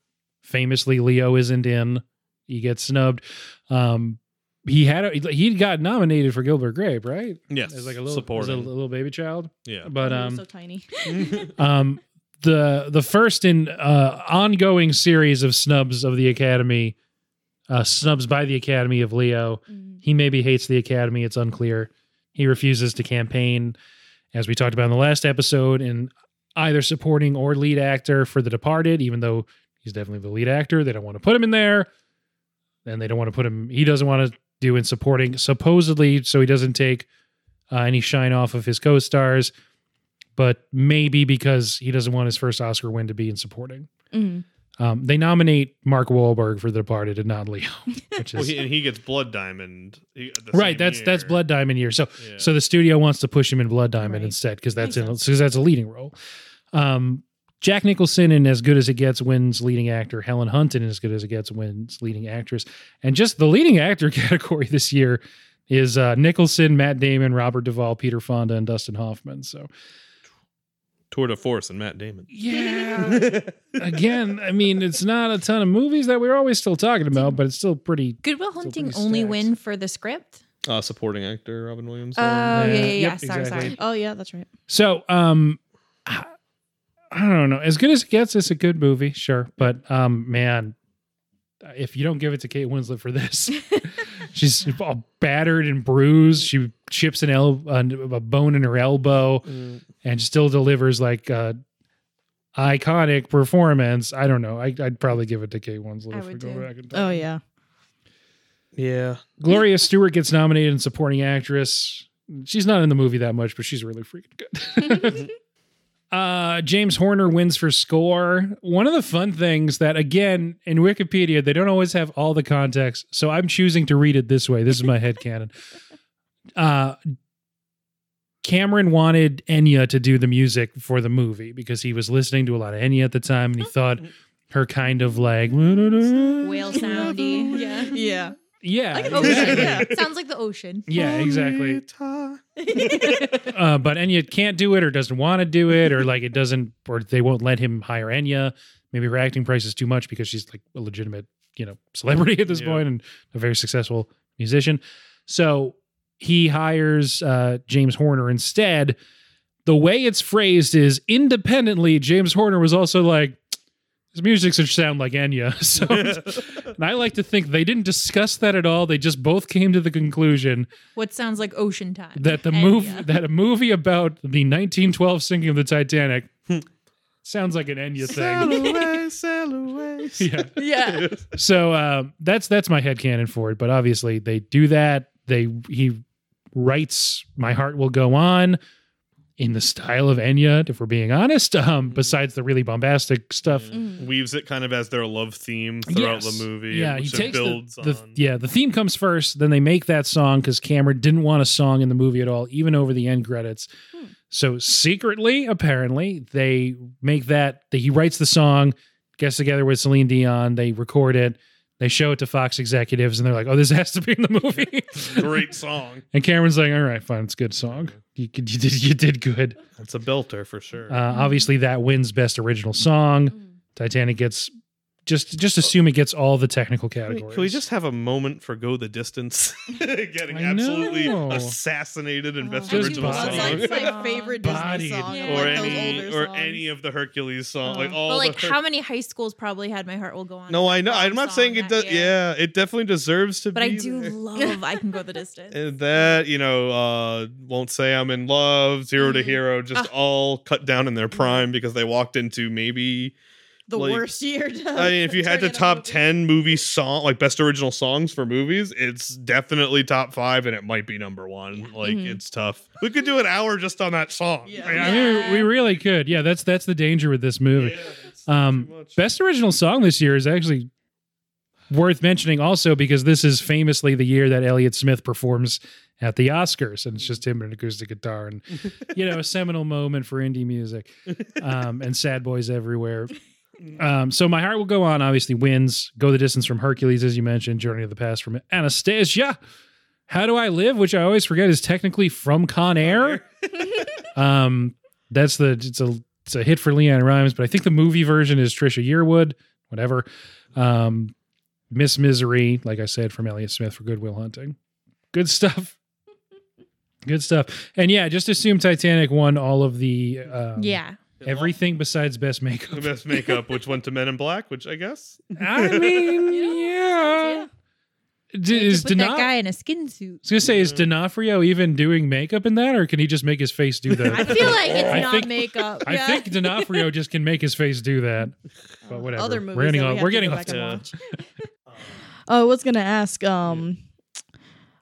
famously Leo isn't in. He gets snubbed. Um he had a, he got nominated for Gilbert Grape, right? Yes, As like a little as a supporting. little baby child. yeah, But um so tiny. um the the first in uh ongoing series of snubs of the Academy uh snubs by the Academy of Leo. Mhm. He maybe hates the Academy. It's unclear. He refuses to campaign, as we talked about in the last episode, in either supporting or lead actor for The Departed, even though he's definitely the lead actor. They don't want to put him in there. And they don't want to put him, he doesn't want to do in supporting, supposedly, so he doesn't take uh, any shine off of his co stars, but maybe because he doesn't want his first Oscar win to be in supporting. Mhm. Um, they nominate Mark Wahlberg for The Departed and not Leo, which well, is he, and he gets Blood Diamond. he- right. same That's that's. Blood Diamond year. So Yeah. so the studio wants to push him in Blood Diamond Right. instead because that's in because that's a leading role. Um, Jack Nicholson in As Good as It Gets wins leading actor. Helen Hunt in As Good as It Gets wins leading actress. And just the leading actor category this year is uh, Nicholson, Matt Damon, Robert Duvall, Peter Fonda, and Dustin Hoffman. So Tour de Force and Matt Damon. yeah, again, I mean, it's not a ton of movies that we're always still talking about, but it's still pretty. Goodwill Still Hunting pretty only stacked. win for the script. Uh, supporting actor Robin Williams. Oh yeah, yeah, yeah. Yep, sorry, exactly. sorry. Oh yeah, that's right. So, um, I I don't know. As good as it gets, it's a good movie, sure. But um, man, if you don't give it to Kate Winslet for this, she's all battered and bruised. She chips an el- a bone in her elbow Mm, and still delivers like a iconic performance. I don't know. I, I'd probably give it to Kate Winslet I if we would go too. back in. Oh yeah. yeah. Gloria Stuart gets nominated in supporting actress. She's not in the movie that much, but she's really freaking good. uh, James Horner wins for score. One of the fun things that, again, in Wikipedia, they don't always have all the context. So I'm choosing to read it this way. This is my headcanon. Uh, Cameron wanted Enya to do the music for the movie because he was listening to a lot of Enya at the time and he thought her kind of like Whale soundy. Yeah. Yeah. Yeah. I can Ocean. Yeah. Sounds like the ocean. Yeah, exactly. uh, but Enya can't do it or doesn't want to do it or like it doesn't or they won't let him hire Enya. Maybe her acting price is too much because she's like a legitimate, you know, celebrity at this Yeah. point and a very successful musician. So he hires uh, James Horner instead. The way it's phrased is independently, James Horner was also like, his music should sound like Enya. So and I like to think they didn't discuss that at all. They just both came to the conclusion What sounds like ocean time? that the And, movie that a movie about the 1912 sinking of the Titanic sounds like an Enya Sail thing. away, sail away. yeah. Yeah. So um, that's that's my headcanon for it. But obviously they do that. They he writes "My Heart Will Go On" in the style of Enya, if we're being honest. Um, besides the really bombastic stuff. Mm. Weaves it kind of as their love theme throughout Yes. the movie. Yeah, he which it takes the, builds the on. yeah the theme comes first, then they make that song because Cameron didn't want a song in the movie at all, even over the end credits. Hmm. So secretly, apparently, they make that. That he writes the song, gets together with Celine Dion, they record it, they show it to Fox executives, and they're like, "Oh, this has to be in the movie." Great song. and Cameron's like, "All right, fine, it's a good song. You, you did you did good." It's a belter for sure. Uh, obviously, that wins best original song. Mm. Titanic gets just just assume it gets all the technical Can we, categories. can we just have a moment for "Go the Distance"? Getting absolutely assassinated in Oh, best original song, That's like my favorite Disney song. Yeah. or like any or songs. any of the Hercules songs, Oh. like all But like, Her- how many high schools probably had "My Heart Will Go On"? No, I know. I'm not saying it does. year? Yeah, it definitely deserves to But be. I do there. love "I Can Go the Distance." And that you know, uh, won't say I'm in love. 0 to Mhm. hero, just Ah. all cut down in their prime because they walked into maybe. The like- worst year. To I mean, if you had to turn in a top movie. ten movie song, like best original songs for movies, it's definitely top five, and it might be number one. Like Mhm. it's tough. We could do an hour just on that song. Yeah. I I mean, we really could. Yeah, that's that's the danger with this movie. Yeah, Um. Best original song this year is actually worth mentioning also because this is famously the year that Elliott Smith performs at the Oscars and it's just him and an acoustic guitar and you know a seminal moment for indie music um, and sad boys everywhere. Um, so my heart will go on. Obviously wins. Go the distance from Hercules, as you mentioned. Journey of the Past from Anastasia. How do I live? Which I always forget is technically from Con Air. Um, that's the it's a it's a hit for LeAnn Rimes, but I think the movie version is Trisha Yearwood. Whatever. Um, Miss Misery, like I said, from Elliott Smith for Good Will Hunting. Good stuff. Good stuff. And yeah, just assume Titanic won all of the um, yeah. Everything besides best The makeup. best makeup, which went to Men in Black, which I guess I mean, yeah. D- is Put that D'Ono- guy in a skin suit. I was gonna say, is D'Onofrio even doing makeup in that, or can he just make his face do that? I that? feel like it's I not think- makeup. I yeah. think D'Onofrio just can make his face do that. But whatever. Other movies we're getting that we off. have We're to getting go off. back and topic. watch. Oh, I was gonna ask, um,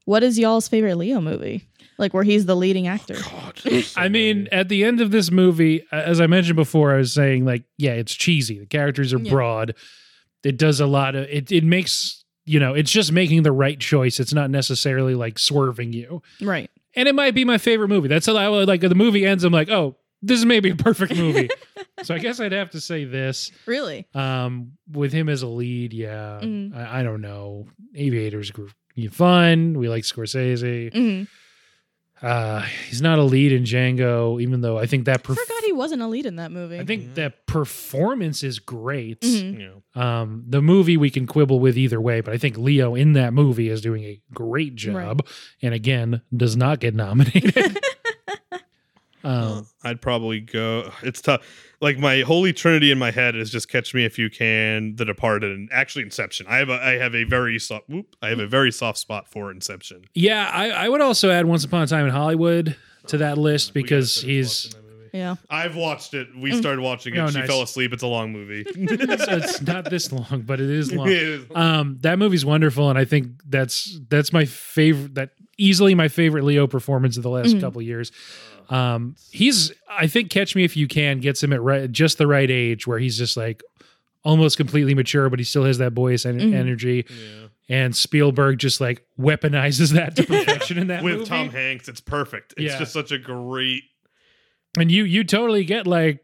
what is y'all's favorite Leo movie? Like where he's the leading actor. God, I mean, at the end of this movie, as I mentioned before, I was saying like, yeah, it's cheesy. The characters are Yeah. broad. It does a lot of it. It makes you know, it's just making the right choice. It's not necessarily like swerving you. Right. And it might be my favorite movie. That's how I like the movie ends. I'm like, oh, this is maybe a perfect movie. so I guess I'd have to say this. Really? Um, with him as a lead, yeah. Mhm. I, I don't know. Aviators, gr- he's fun. We like Scorsese. Mhm. Uh, he's not a lead in Django, even though I think that I forgot he wasn't a lead in that movie. I think that performance is great. Mhm. You know, Um, the movie we can quibble with either way, but I think Leo in that movie is doing a great job, and again does not get nominated. um, I'd probably go. It's tough. Like my holy trinity in my head is just Catch Me If You Can, The Departed, and actually Inception. I have a I have a very soft. Whoop, I have a very soft spot for Inception. yeah, I, I would also add Once Upon a Time in Hollywood to that list We gotta because finish he's watching that movie. yeah. I've watched it. We started watching it. Oh, she nice. fell asleep. It's a long movie. so it's not this long, but it is long. It is. Um, that movie's wonderful, and I think that's that's my favorite. That easily my favorite Leo performance of the last Mhm. couple years. Um, he's I think Catch Me If You Can gets him at right just the right age where he's just like almost completely mature, but he still has that boyish en- Mhm. energy. Yeah. And Spielberg just like weaponizes that to perfection in that With movie. Tom Hanks, it's perfect. It's Yeah. just such a great. and you you totally get like,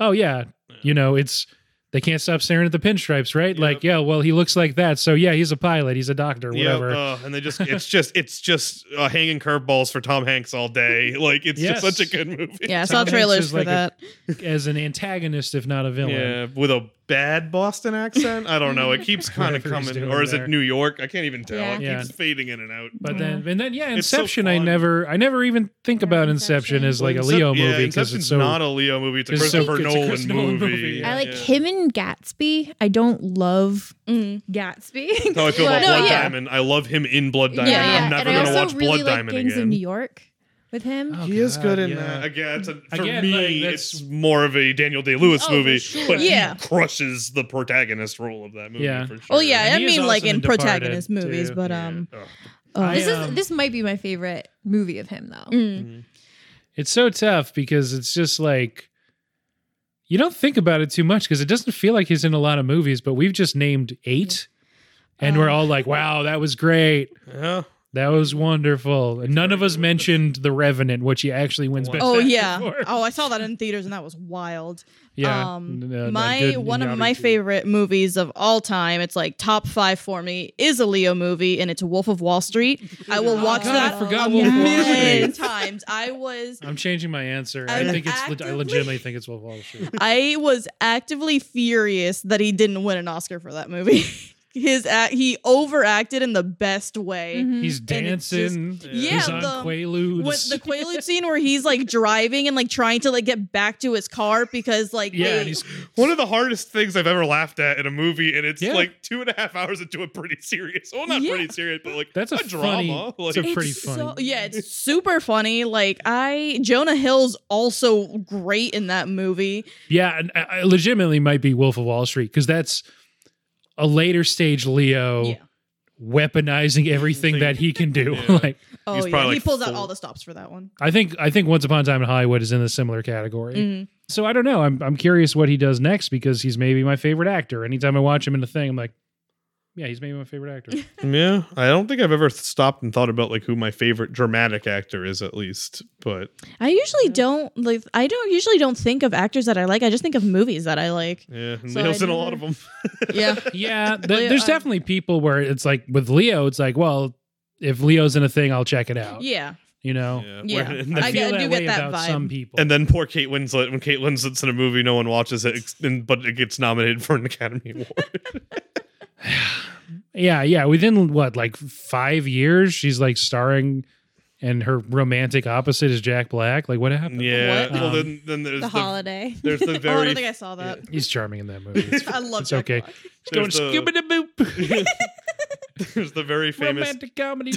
oh yeah, you know, it's they can't stop staring at the pinstripes, right? Yep. Like, yeah, well, he looks like that, so yeah, he's a pilot, he's a doctor, Yeah, whatever. uh, and they just it's just it's just uh, hanging curveballs for Tom Hanks all day. Like it's Yes. just such a good movie. Yeah, I saw Hanks trailers is for like a- that. as an antagonist, if not a villain. Yeah, with a bad Boston accent. I don't know. It keeps kind of coming, or is there. it New York? I can't even tell. Yeah. It Yeah. keeps fading in and out. But then, and then, yeah, It's so Inception. I never, I never even think Yeah, about Inception, Inception. as like a Leo yeah, movie because it's so. not a Leo movie. It's a it's so- Christopher it's a Nolan, Chris Nolan movie. movie. I like Yeah. him and Gatsby. I don't love Mm. Gatsby. How I feel about But- Blood yeah. Diamond. I love him in Blood Diamond. yeah. I'm never and gonna also watch really Blood like Diamond Gangs again. of New York with him. Oh, He is God, good in yeah. that. Again, it's a, for Again, me, like, it's more of a Daniel Day Lewis Oh, movie, sure. but Yeah. he crushes the protagonist role of that movie. Yeah. for sure. Well, yeah, And I he is mean, like in in Departed, protagonist movies, too. but Yeah. um, Ugh. uh, I, This um, is this might be my favorite movie of him though. mm. It's so tough because it's just like you don't think about it too much because it doesn't feel like he's in a lot of movies, but we've just named eight, and Uh, we're all like, "Wow, that was great." Yeah. That was wonderful. And none of us mentioned The Revenant, which he actually wins best. Oh actor yeah. for. Oh, I saw that in theaters and that was wild. yeah. Um, N- my good one of my too. favorite movies of all time. It's like top five for me. Is a Leo movie, and it's Wolf of Wall Street. I will Oh, watch God, that I forgot a Wolf of Wall million Street. times. I was I'm changing my answer. I I'm think it's. le- I actively- legitimately think it's Wolf of Wall Street. I was actively furious that he didn't win an Oscar for that movie. His act, he overacted in the best way. Mhm. He's And it's just- dancing. Yeah, he's on the- Quaaludes. With the Quaalude scene where he's like driving and like trying to like get back to his car because like yeah, they- he's One of the hardest things I've ever laughed at in a movie, and it's Yeah. like two and a half hours into a pretty serious. Well, not Yeah. pretty serious, but like That's a drama. funny- Like, it's a pretty It's funny. So, yeah, it's super funny. Like I, Jonah Hill's also great in that movie. Yeah, and I, I legitimately might be Wolf of Wall Street because that's a later stage Leo Yeah. weaponizing everything that he can do. Yeah. like Oh He's yeah, probably, he like, pulls out all the stops for that one. I think I think Once Upon a Time in Hollywood is in a similar category. Mhm. So I don't know. I'm I'm curious what he does next because he's maybe my favorite actor. Anytime I watch him in a thing, I'm like, yeah, he's maybe my favorite actor. yeah, I don't think I've ever stopped and thought about like who my favorite dramatic actor is, at least. But I usually don't like. I don't usually don't think of actors that I like. I just think of movies that I like. yeah, and So Leo's in a lot of them. Yeah. yeah, th- Leo- there's I- definitely people where it's like with Leo, it's like, well, if Leo's in a thing, I'll check it out. Yeah. You know, Yeah. where- and, I, I feel get- I do way get that about vibe. some people. and then poor Kate Winslet. When Kate Winslet's in a movie, no one watches it, and, but it gets nominated for an Academy Award. Yeah, yeah. Within what, like five years, she's like starring, and her romantic opposite is Jack Black. Like, what happened? yeah. What? Well, Um, then then there's The the, holiday. there's the oh, I very don't think I saw that. He's charming in that movie. It's, I love it's Jack okay. Black. He's going There's the- scuba da boop. there's the very famous Romantic comedy.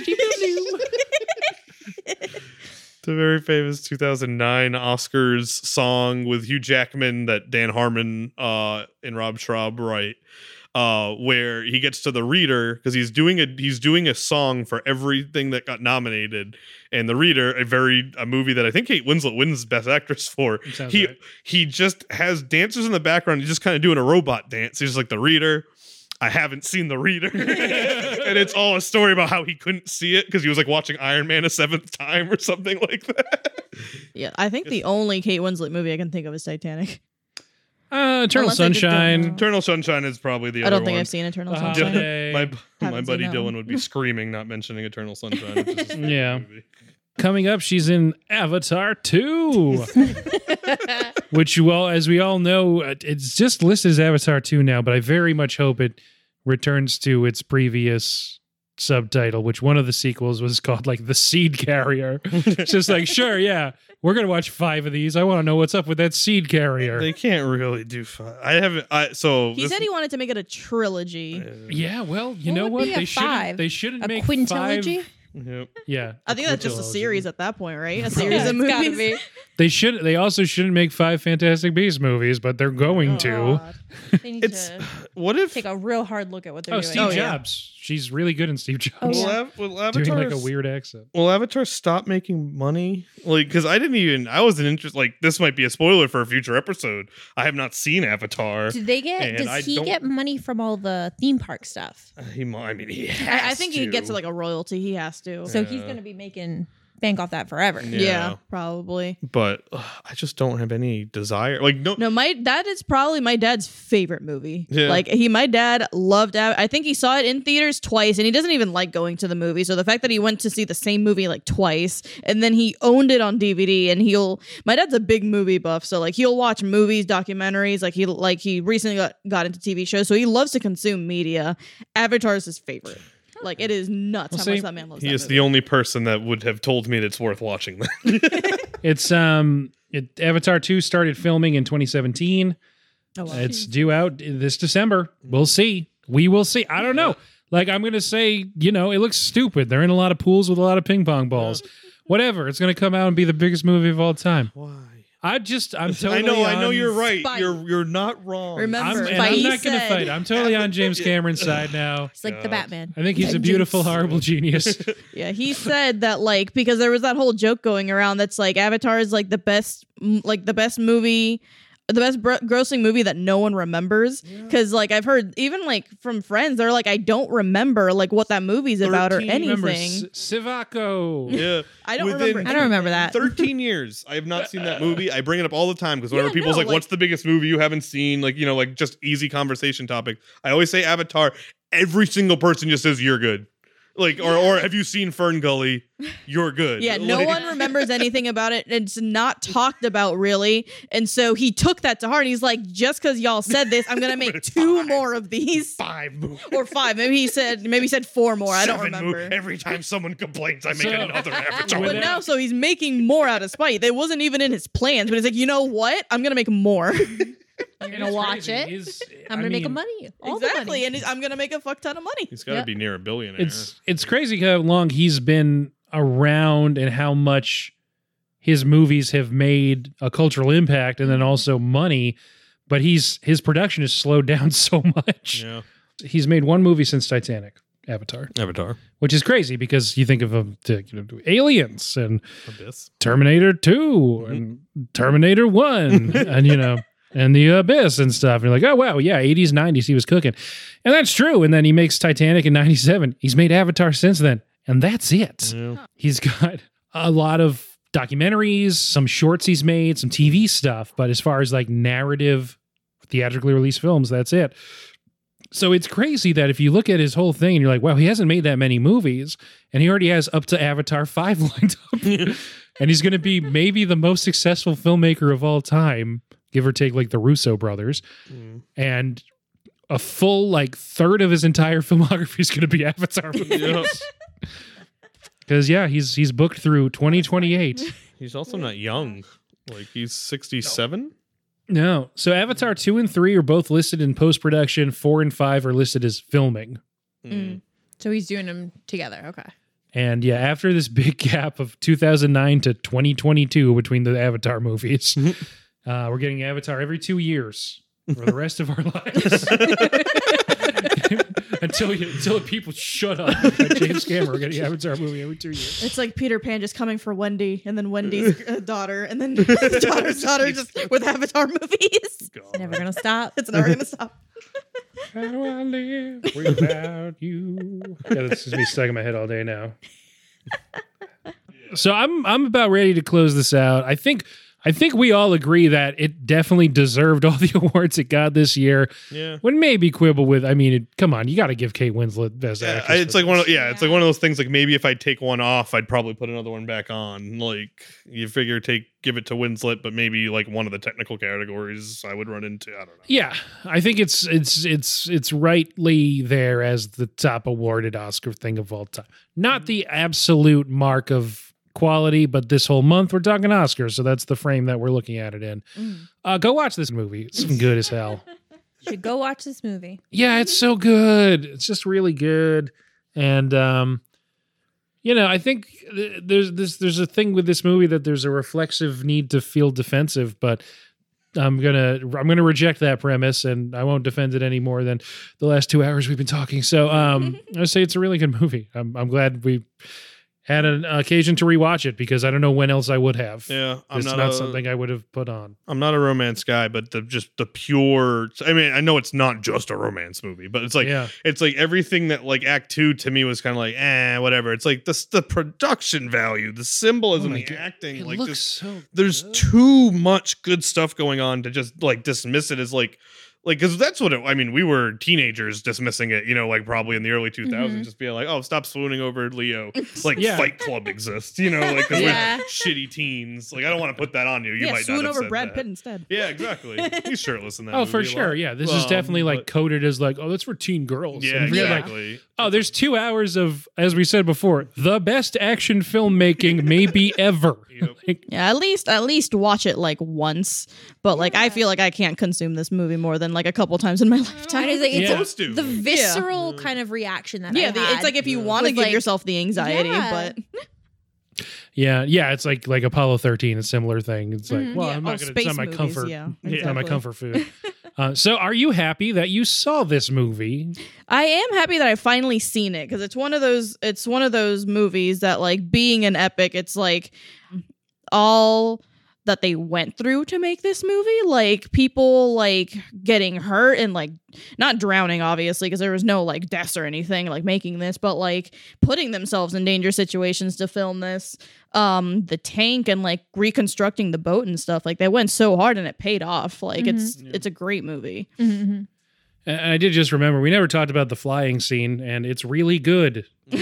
The very famous 2009 Oscars song with Hugh Jackman that Dan Harmon uh, and Rob Schrab write, uh, where he gets to the reader because he's doing a he's doing a song for everything that got nominated, and the reader, a very a movie that I think Kate Winslet wins Best Actress for. He right. he just has dancers in the background. He's just kind of doing a robot dance. He's just like the reader. I haven't seen the reader, and it's all a story about how he couldn't see it because he was like watching Iron Man a seventh time or something like that. Yeah, I think the only Kate Winslet movie I can think of is Titanic. Uh, Eternal Unless I just don't Sunshine. Eternal Sunshine is probably the I other don't think one. I've seen Eternal Uh, Sunshine. Holiday. my my Haven't buddy seen that Dylan one. would be screaming not mentioning Eternal Sunshine. Which is his favorite Yeah. movie. Coming up, she's in Avatar 2, which you all, as we all know, uh, it's just listed as Avatar 2 now, but I very much hope it returns to its previous subtitle, which one of the sequels was called like The Seed Carrier. It's just like, sure, yeah, we're going to watch five of these. I want to know what's up with that seed carrier. They can't really do fun. I haven't. I so He this- said he wanted to make it a trilogy. yeah, well, you What know would what? be a They shouldn't, five? they shouldn't A make quintilogy? five. Yep. Yeah. I think that's just a series at that point, right? A Yeah, series of movies. be. They should. They also shouldn't make five Fantastic Beasts movies, but they're going to. Oh, God. They need It's to what if take a real hard look at what they're Oh, doing. Steve Oh, yeah. Jobs. She's really good in Steve oh, Jobs. Oh, will, yeah. Av- will Doing Avatar like a weird accent. Will Avatar stop making money? Like, because I didn't even. I wasn't interested. Like, this might be a spoiler for a future episode. I have not seen Avatar. Did they get? And does I he don't- get money from all the theme park stuff? Uh, he, mi- I mean, he. I, I has think he gets like a royalty. He has to. So he's Yeah. going to be making bank off that forever. Yeah. yeah. probably. But ugh, I just don't have any desire. Like, no. No, my that is probably my dad's favorite movie. Yeah. Like he, my dad loved. Av- I think he saw it in theaters twice, and he doesn't even like going to the movie. So the fact that he went to see the same movie like twice, and then he owned it on DVD, and he'll. My dad's a big movie buff, so like he'll watch movies, documentaries. Like he like he recently got got into TV shows, so he loves to consume media. Avatar is his favorite. Like it is nuts Well, how see, much that man loves. He that is movie. the only person that would have told me that it's worth watching. That. It's um, it, Avatar two started filming in 2017. Oh, wow. It's due out this December. We'll see. We will see. I don't know. Like I'm gonna say, you know, it looks stupid. They're in a lot of pools with a lot of ping pong balls. Whatever. It's gonna come out and be the biggest movie of all time. Why? I just, I'm totally. I know. I know you're right. Spite. You're you're not wrong. Remember, I'm, and I'm not gonna fight. I'm totally on James Cameron's side now. It's like the Batman. I think he's a beautiful, horrible genius. Yeah, he said that like because there was that whole joke going around that's like Avatar is like the best like the best movie the best bro- grossing movie that no one remembers cuz like I've heard even like from friends they're like I don't remember like what that movie's about or anything. Remember S- Sivako? Yeah. I don't Within remember I don't remember that. 13 years. I have not seen that movie. I bring it up all the time because whenever Yeah, people's no, like, like- what's the biggest movie you haven't seen? Like, you know, like just easy conversation topic. I always say Avatar. Every single person just says, you're good. Like, or, or have you seen Fern Gully? You're good. Yeah, no Like- one remembers anything about it. It's not talked about really. And so he took that to heart. He's like, just because y'all said this, I'm going to make two more of these. Five movies. Or five. Maybe he said, maybe he said four more. I don't Seven mo- remember. Every time someone complains, I make So- another Avatar. But now, so he's making more out of spite. That wasn't even in his plans, but he's like, you know what? I'm gonna make more. You're gonna watch it. He's- I'm I gonna make a mean, money. All exactly, the money. and he's, I'm gonna make a fuck ton of money. He's got to Yep. be near a billionaire. It's it's crazy how long he's been around and how much his movies have made a cultural impact and then also money. But he's his production has slowed down so much. yeah. He's made one movie since Titanic, Avatar, Avatar. which is crazy because you think of um, to, you know, Aliens and Abyss. Terminator 2 and Terminator 1 and you know and the abyss and stuff. And you're like, oh wow, yeah, 80s, 90s, he was cooking. And that's true. And then he makes Titanic in 97. He's made Avatar since then. And that's it. Yeah. He's got a lot of documentaries, some shorts he's made, some TV stuff, but as far as like narrative theatrically released films, that's it. So it's crazy that if you look at his whole thing and you're like, wow, he hasn't made that many movies, and he already has up to Avatar 5 lined up. and he's going to be maybe the most successful filmmaker of all time, give or take like the Russo brothers. Mm. And a full like third of his entire filmography is going to be Avatar movies. Because yeah, he's he's booked through 2028. He's also not young. Like he's 67. No. So Avatar 2 and 3 are both listed in post production. 4 and 5 are listed as filming. Mm. So he's doing them together. Okay. And yeah, after this big gap of 2009 to 2022 between the Avatar movies, uh, we're getting Avatar every two years for the rest of our lives. until you, until people shut up. Like James Cameron, we're getting Avatar movie every two years. It's like Peter Pan just coming for Wendy, and then Wendy's uh, daughter, and then his daughter's daughter just with Avatar movies. God. Never gonna stop. It's never gonna stop. How do I live without you? Yeah, this is me stuck in my head all day now. So I'm I'm about ready to close this out. I think I think we all agree that it definitely deserved all the awards it got this year. Yeah. When maybe quibble with, I mean, it, come on, you got to give Kate Winslet best Yeah, actress. It's like one of this. yeah, it's like one of those things. Like maybe if I take one off, I'd probably put another one back on. Like you figure take give it to Winslet, but maybe like one of the technical categories I would run into. I don't know. Yeah, I think it's it's it's it's rightly there as the top awarded Oscar thing of all time. Not mm-hmm. the absolute mark of quality, but this whole month we're talking Oscars, so that's the frame that we're looking at it in. Mm. Uh, go watch this movie; it's good as hell. Should go watch this movie. Yeah, it's so good. It's just really good, and um, you know, I think th- there's this there's a thing with this movie that there's a reflexive need to feel defensive, but I'm gonna I'm gonna reject that premise, and I won't defend it any more than the last two hours we've been talking. So, um, I say it's a really good movie. I'm I'm glad we had an occasion to rewatch it because I don't know when else I would have. Yeah, I'm it's not, not, a, something I would have put on. I'm not a romance guy, but the just the pure. I mean, I know it's not just a romance movie, but it's like yeah, it's like everything that like Act Two to me was kind of like eh, whatever. It's like the the production value, the symbolism, Oh the God. acting, it like this so. there's too much good stuff going on to just like dismiss it as like like because that's what it, I mean. We were teenagers dismissing it, you know, like probably in the early 2000s, Mhm. just being like, "Oh, stop swooning over Leo." Like Yeah. Fight Club exists, you know, like 'cause Yeah. we're shitty teens. Like I don't want to put that on you. You yeah, might swoon not have over said Brad that. Pitt instead. Yeah, exactly. He's shirtless in that. Oh, for movie a sure. Yeah, this is Um, definitely like but- coded as like, oh, that's for teen girls. yeah, And I like, exactly. oh, there's two hours of, as we said before, the best action filmmaking maybe ever. Yep. Like, Yeah, at least at least watch it like once. But like I feel like I can't consume this movie more than like a couple times in my lifetime. I just think it's Yeah. Supposed to. the visceral kind of reaction that yeah, I the, it's like if you want to give like- yourself the anxiety, Yeah. but yeah, yeah, it's like like Apollo 13, a similar thing. It's like, Mhm. well, Yeah, I'm oh, not going to. It's not my movies, comfort. yeah, It's not my comfort food. uh, so, are you happy that you saw this movie? I am happy that I finally seen it because it's one of those it's one of those movies that like being an epic, it's like all that they went through to make this movie like people like getting hurt and like not drowning obviously because there was no like deaths or anything like making this but like putting themselves in danger situations to film this um the tank and like reconstructing the boat and stuff like they went so hard and it paid off like it's Mhm. it's a great movie Mhm. And I did just remember we never talked about the flying scene, and it's really good.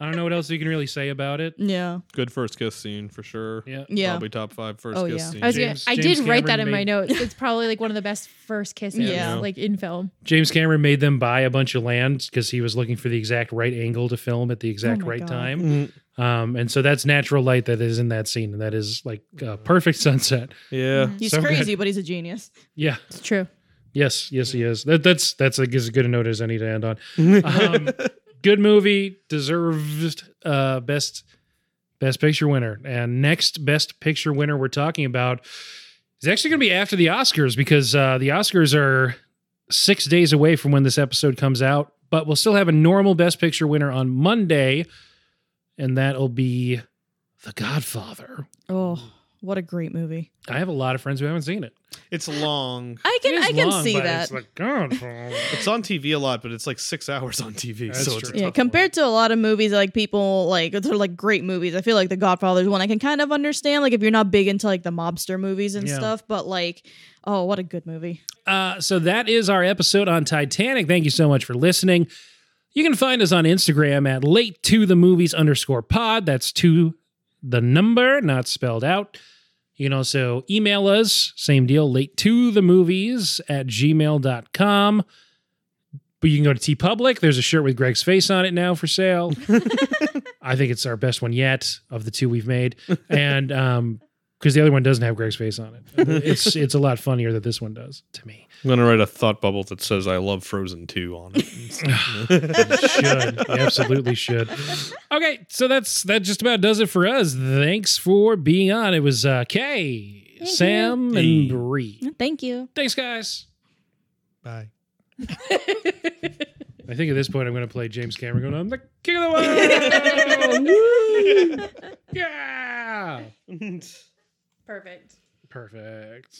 I don't know what else you can really say about it. yeah Good first kiss scene for sure. Yeah. yeah Probably top five first Oh, kiss yeah. scene. I was James- gonna, I James did write that Cameron in my notes. It's probably like one of the best first kisses, Yeah. like in film. James Cameron made them buy a bunch of land because he was looking for the exact right angle to film at the exact Oh right God. time. Mm, Um, and so that's natural light that is in that scene, and that is like a perfect sunset. yeah. He's So good. crazy but he's a genius Yeah, It's true. Yes, yes, he is. That, that's that's like as good a note as any to end on. Um, good movie, deserved uh, best best picture winner, and next best picture winner we're talking about is actually going to be after the Oscars because uh, the Oscars are six days away from when this episode comes out, but we'll still have a normal best picture winner on Monday, and that'll be The Godfather. oh what a great movie I have a lot of friends who haven't seen it. It's long. i can It is i can long, see but that It's like Godfather. It's on TV a lot, but it's like six hours on TV. That's so it's a yeah tough compared to a lot of movies like people like they're like great movies i feel like the godfather's one i can kind of understand like if you're not big into like the mobster movies and Yeah. stuff but like oh what a good movie Uh, so that is our episode on Titanic. Thank you so much for listening. You can find us on Instagram at late to the movies underscore pod. That's to the number, not spelled out. You can also email us, same deal, late to the movies at gmail.com. But you can go to TeePublic. There's a shirt with Greg's face on it now for sale. I think it's our best one yet of the two we've made. And um because the other one doesn't have Greg's face on it. It's it's a lot funnier that this one does to me. I'm gonna write a thought bubble that says "I love Frozen 2 on it. should. You absolutely should. Okay, so that's that just about does it for us. Thanks for being on. It was uh Kay, Thank Sam, you. and Brie. thank you Thanks, guys. Bye. I think at this point I'm gonna play James Cameron going, I'm the king of the world. Woo! Yeah. Perfect. Perfect.